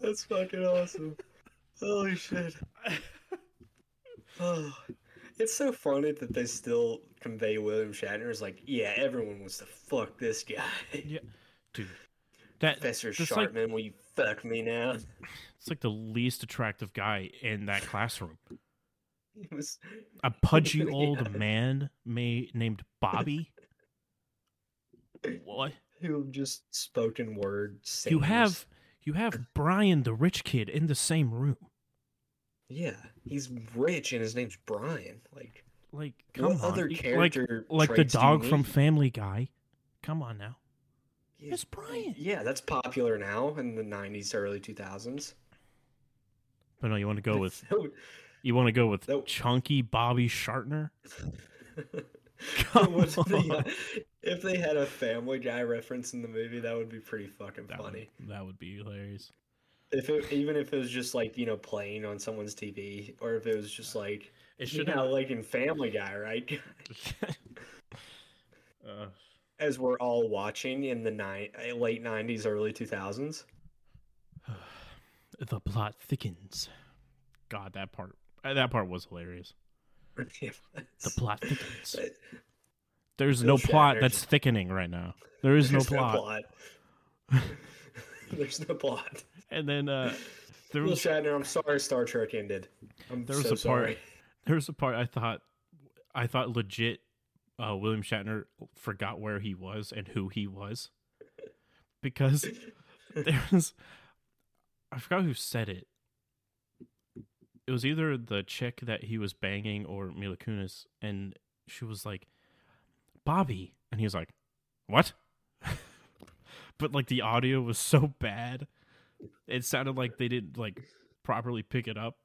That's fucking awesome. Holy shit. Oh, it's so funny that they still convey William Shatner as like, yeah, everyone wants to fuck this guy.
Yeah, dude, that
Professor
that's like
will you fuck me now?
it's like the least attractive guy in that classroom.
He was
A pudgy
Yeah.
old man may, named Bobby. What?
Who just spoken word.
You have you have Brian the rich kid in the same room.
yeah, he's rich and his name's Brian. Like,
Like,
What
come on,
other character
like like the
traits do you
dog from? Family Guy. Come on now,
yeah,
it's Brian.
yeah, that's popular now in the '90s, early 2000s.
But no, you want to go with you want to go with
Nope.
chunky Bobby Shartner. Come
would be-
on.
Uh, if they had a Family Guy reference in the movie, that would be pretty fucking
That would,
funny.
that would be hilarious.
If it, even if it was just like you know playing on someone's TV, or if it was just like
It should
know like in Family Guy, right?
uh,
As we're all watching in the ni- late '90s, early 2000s.
the plot thickens. God, that part uh, that part was hilarious. The plot thickens. There's
Bill
no plot that's
just-
thickening right now. There is no
there's
plot.
There's no plot.
And then uh, there
Bill
was
Shatner, I'm sorry Star Trek ended. I'm
there was
so
a part
sorry.
there was a part I thought I thought legit uh, William Shatner forgot where he was and who he was because there was I forgot who said it. It was either the chick that he was banging or Mila Kunis, and she was like, "Bobby," and he was like, "What?" but like the audio was so bad, it sounded like they didn't like properly pick it up.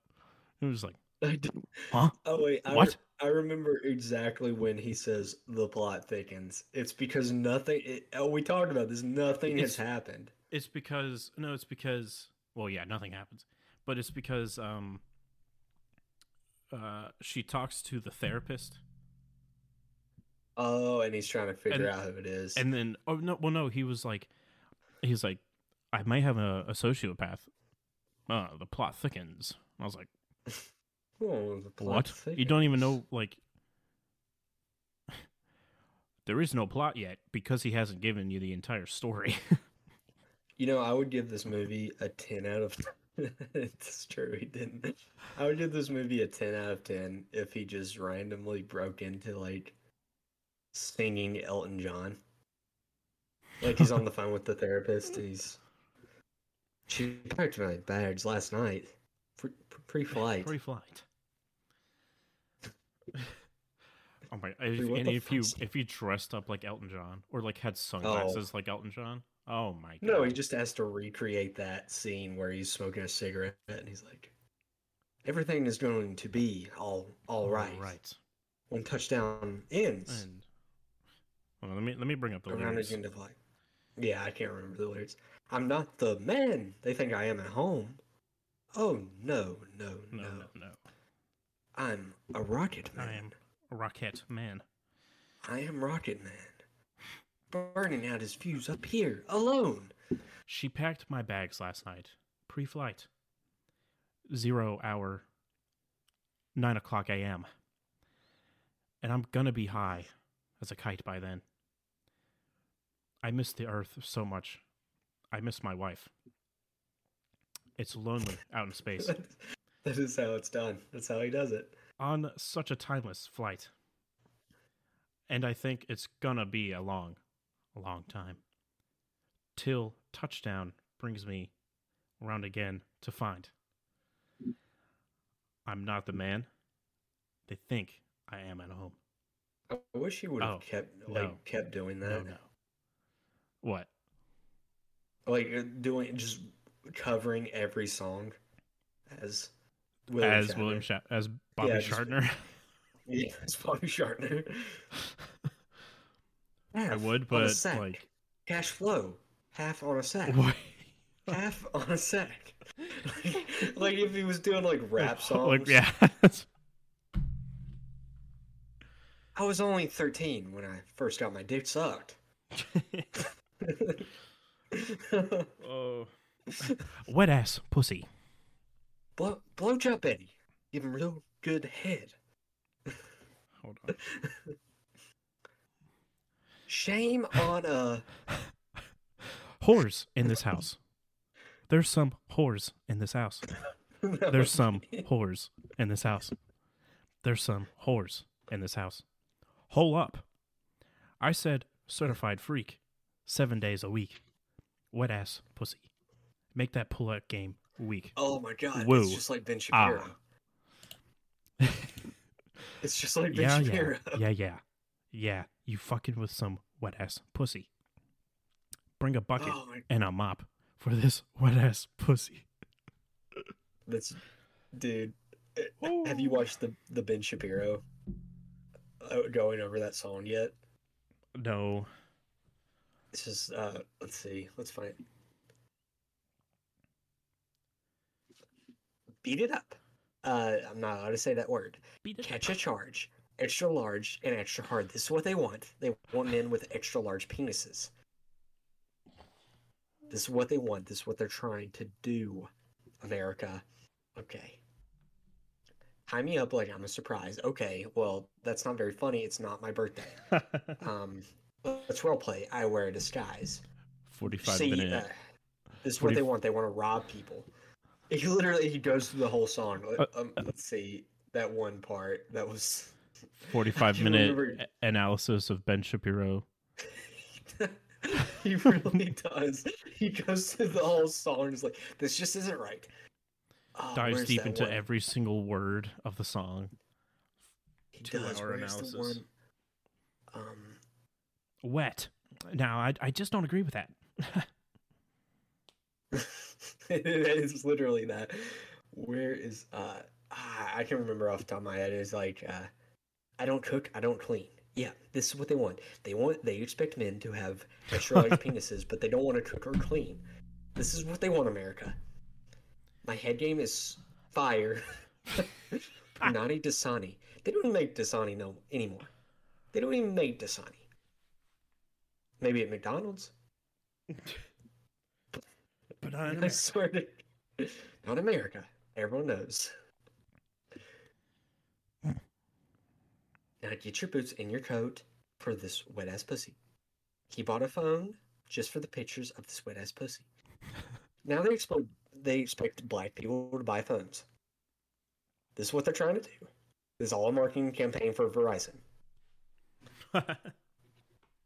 It was like,
I didn't-
"Huh?
Oh wait, I,
What?
I remember exactly when he says the plot thickens. It's because nothing. It, oh, we talked about this. Nothing
It's-
has happened.
It's because no, it's because well, yeah, nothing happens, but it's because um, uh, she talks to the therapist,
Oh, and he's trying to figure
And-
out who it is.
and then oh no, well no, he was like, he's like, I might have a, a sociopath. Uh, the plot thickens. I was like,
Oh, the plot
what? You don't even know like. There is no plot yet because he hasn't given you the entire story.
You know, I would give this movie a ten out of. it's true, he didn't. I would give this movie a ten out of ten if he just randomly broke into like singing Elton John. Like he's on the phone with the therapist. He's. She packed my bags last night, pre- pre-flight.
Pre-flight. oh my! If,
what
and if you if you dressed up like Elton John or like had sunglasses oh. like Elton John, oh my god!
No, he just has to recreate that scene where he's smoking a cigarette and he's like, "Everything is going to be all all right,
right.
when touchdown ends."
And well, let me let me bring up the
around
lyrics.
end of yeah, I can't remember the lyrics. I'm not the man they think I am at home. Oh no, no, no!
No, no, no.
I'm a rocket man.
I am a rocket man.
I am Rocket Man, burning out his fuse up here alone.
She packed my bags last night, pre-flight. Zero hour, nine o'clock a.m. And I'm gonna be high as a kite by then. I miss the earth so much. I miss my wife. It's lonely out in space
that is how it's done. That's how he does it.
on such a timeless flight. And I think it's gonna be a long, a long time. Till touchdown brings me around again to find I'm not the man they think I am at home.
I wish he would have
Oh,
kept like
no.
kept doing that.
No, no. What?
Like uh, doing just covering every song as William
as
Shatner.
William Shat as Bobby
Yeah, just-
Shartner.
Yeah, as Bobby Shartner.
I would, but like
cash flow, half on a sack,
what?
half on a sack. like if he was doing like rap songs.
like yeah.
I was only thirteen when I first got my dick sucked.
Oh. Wet ass pussy.
Blow blowjob Eddie, give him real good head.
Hold on.
Shame on uh
Whores in this house. There's some whores in this house. There's some whores in this house. There's some whores in this house. Hole up. I said certified freak. Seven days a week. Wet ass pussy. Make that pull out game weak.
Oh my god,
Woo.
it's just like Ben
Ah.
Shapiro. It's just like Ben
Yeah, yeah.
Shapiro.
Yeah, yeah. Yeah. You fucking with some wet ass pussy. Bring a bucket
Oh
and a mop for this wet ass pussy.
That's, dude. uh, Have you watched the the Ben Shapiro uh, going over that song yet?
No.
It's just uh, let's see, let's find. Beat it up. Uh, I'm not allowed to say that word.
Beat it
Catch a charge, extra large and extra hard. This is what they want. They want men with extra large penises. This is what they want. This is what they're trying to do, America. Okay. tie me up like I'm a surprise. Okay, well, that's not very funny. It's not my birthday. um, let's role play. I wear a disguise.
45
See,
minute.
uh, this is what they want. They want to rob people. He literally he goes through the whole song. Let-
Uh,
um, let's see that one part. That was
45
I
minute
remember-
analysis of Ben Shapiro.
he really does. He goes through the whole song. is like, this just isn't right. Oh,
Dives deep into
one?
every single word of the song.
He
two
does.
hour
Where's the
analysis.
one? Um,
Wet. Now, I, I just don't agree with that.
it is literally that. Where is uh? I can't remember off the top of my head. It's like uh, I don't cook, I don't clean. Yeah, this is what they want. They want they expect men to have extra large penises, but they don't want to cook or clean. This is what they want, America. My head game is fire. Punani Dasani. They don't make Dasani no anymore. They don't even make Dasani. Maybe at McDonald's.
But I
I swear to not America. Everyone knows. Now get your boots and your coat for this wet ass pussy. He bought a phone just for the pictures of this wet ass pussy. Now they expect they expect black people to buy phones. This is what they're trying to do. This is all a marketing campaign for Verizon.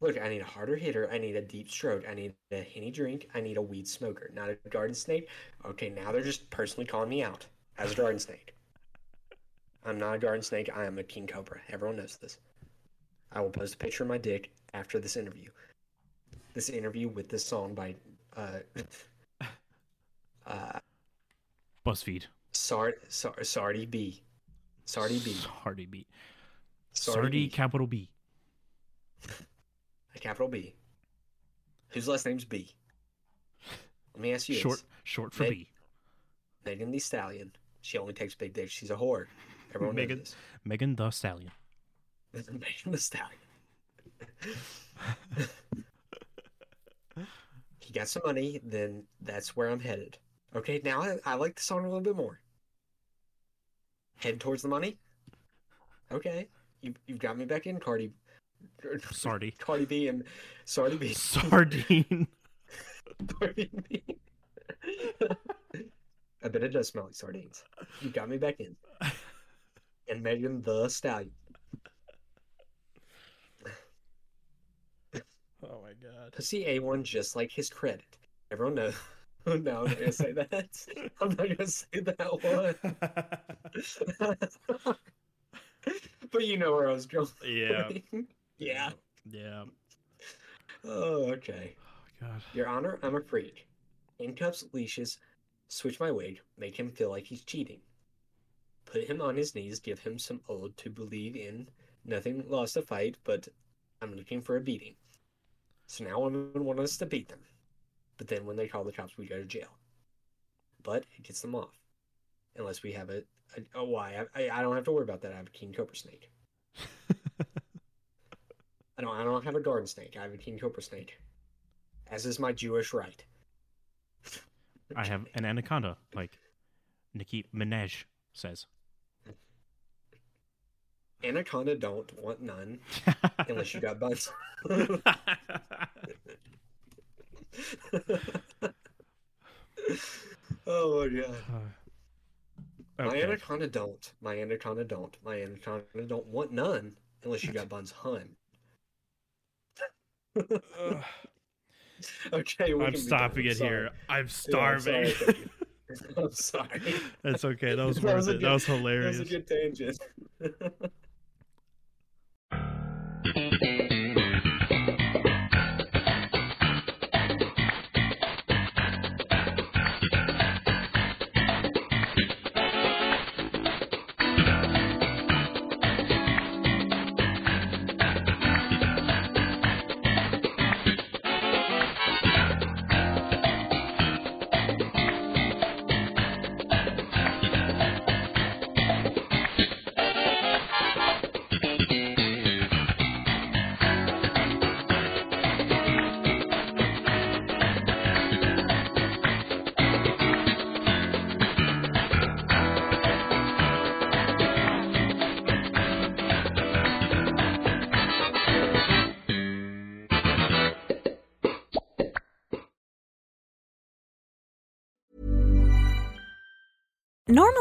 Look, I need a harder hitter. I need a deep stroke. I need a henny drink. I need a weed smoker, not a garden snake. Okay, now they're just personally calling me out as a garden snake. I'm not a garden snake. I am a king cobra. Everyone knows this. I will post a picture of my dick after this interview. This interview with this song by uh, uh,
BuzzFeed.
Sard, Sard, Sardi B. Sardi B.
Sardi B.
Sardi
Sardi
B.
capital B.
A capital B. Whose last name's B? Let me ask you
Short
this.
short for
Meg-
B.
Megan the Stallion. She only takes big dicks. She's a whore. Everyone
Megan
knows
Megan the Stallion.
this. Megan the Stallion. he got some money, then that's where I'm headed. Okay, now I, I like the song a little bit more. Head towards the money? Okay. You, you've got me back in, Cardi.
Sardi.
Cardi B and Sardi B.
Sardine.
Cardi B. I bet it does smell like sardines. You got me back in. And Megan the Stallion.
Oh my god.
Pussy A1 just like his credit. Everyone knows. no, I'm not gonna say that. I'm not gonna say that one. but you know where I was going.
Yeah.
Yeah.
Yeah.
Oh, okay.
Oh god.
Your Honor, I'm a freak. Handcuffs, leashes, switch my wig, make him feel like he's cheating. Put him on his knees, give him some ode to believe in. Nothing lost a fight, but I'm looking for a beating. So now women want us to beat them. But then when they call the cops, we go to jail. But it gets them off. Unless we have a, a oh, why? I, I, I don't have to worry about that. I have a king cobra snake. I don't I don't have a garden snake. I have a king cobra snake. As is my Jewish right.
I have an anaconda, like Nicki Minaj says.
Anaconda don't want none unless you got buns. oh my god. Uh, my
Okay.
anaconda don't. My anaconda don't. My anaconda don't want none unless you got buns hun. okay, we
I'm
can be done.
stopping it
sorry.
here. I'm
Yeah,
starving.
sorry. I'm sorry.
That's okay. That was
That
worth
was a
it.
good-
that was
That
hilarious.
was a good tangent.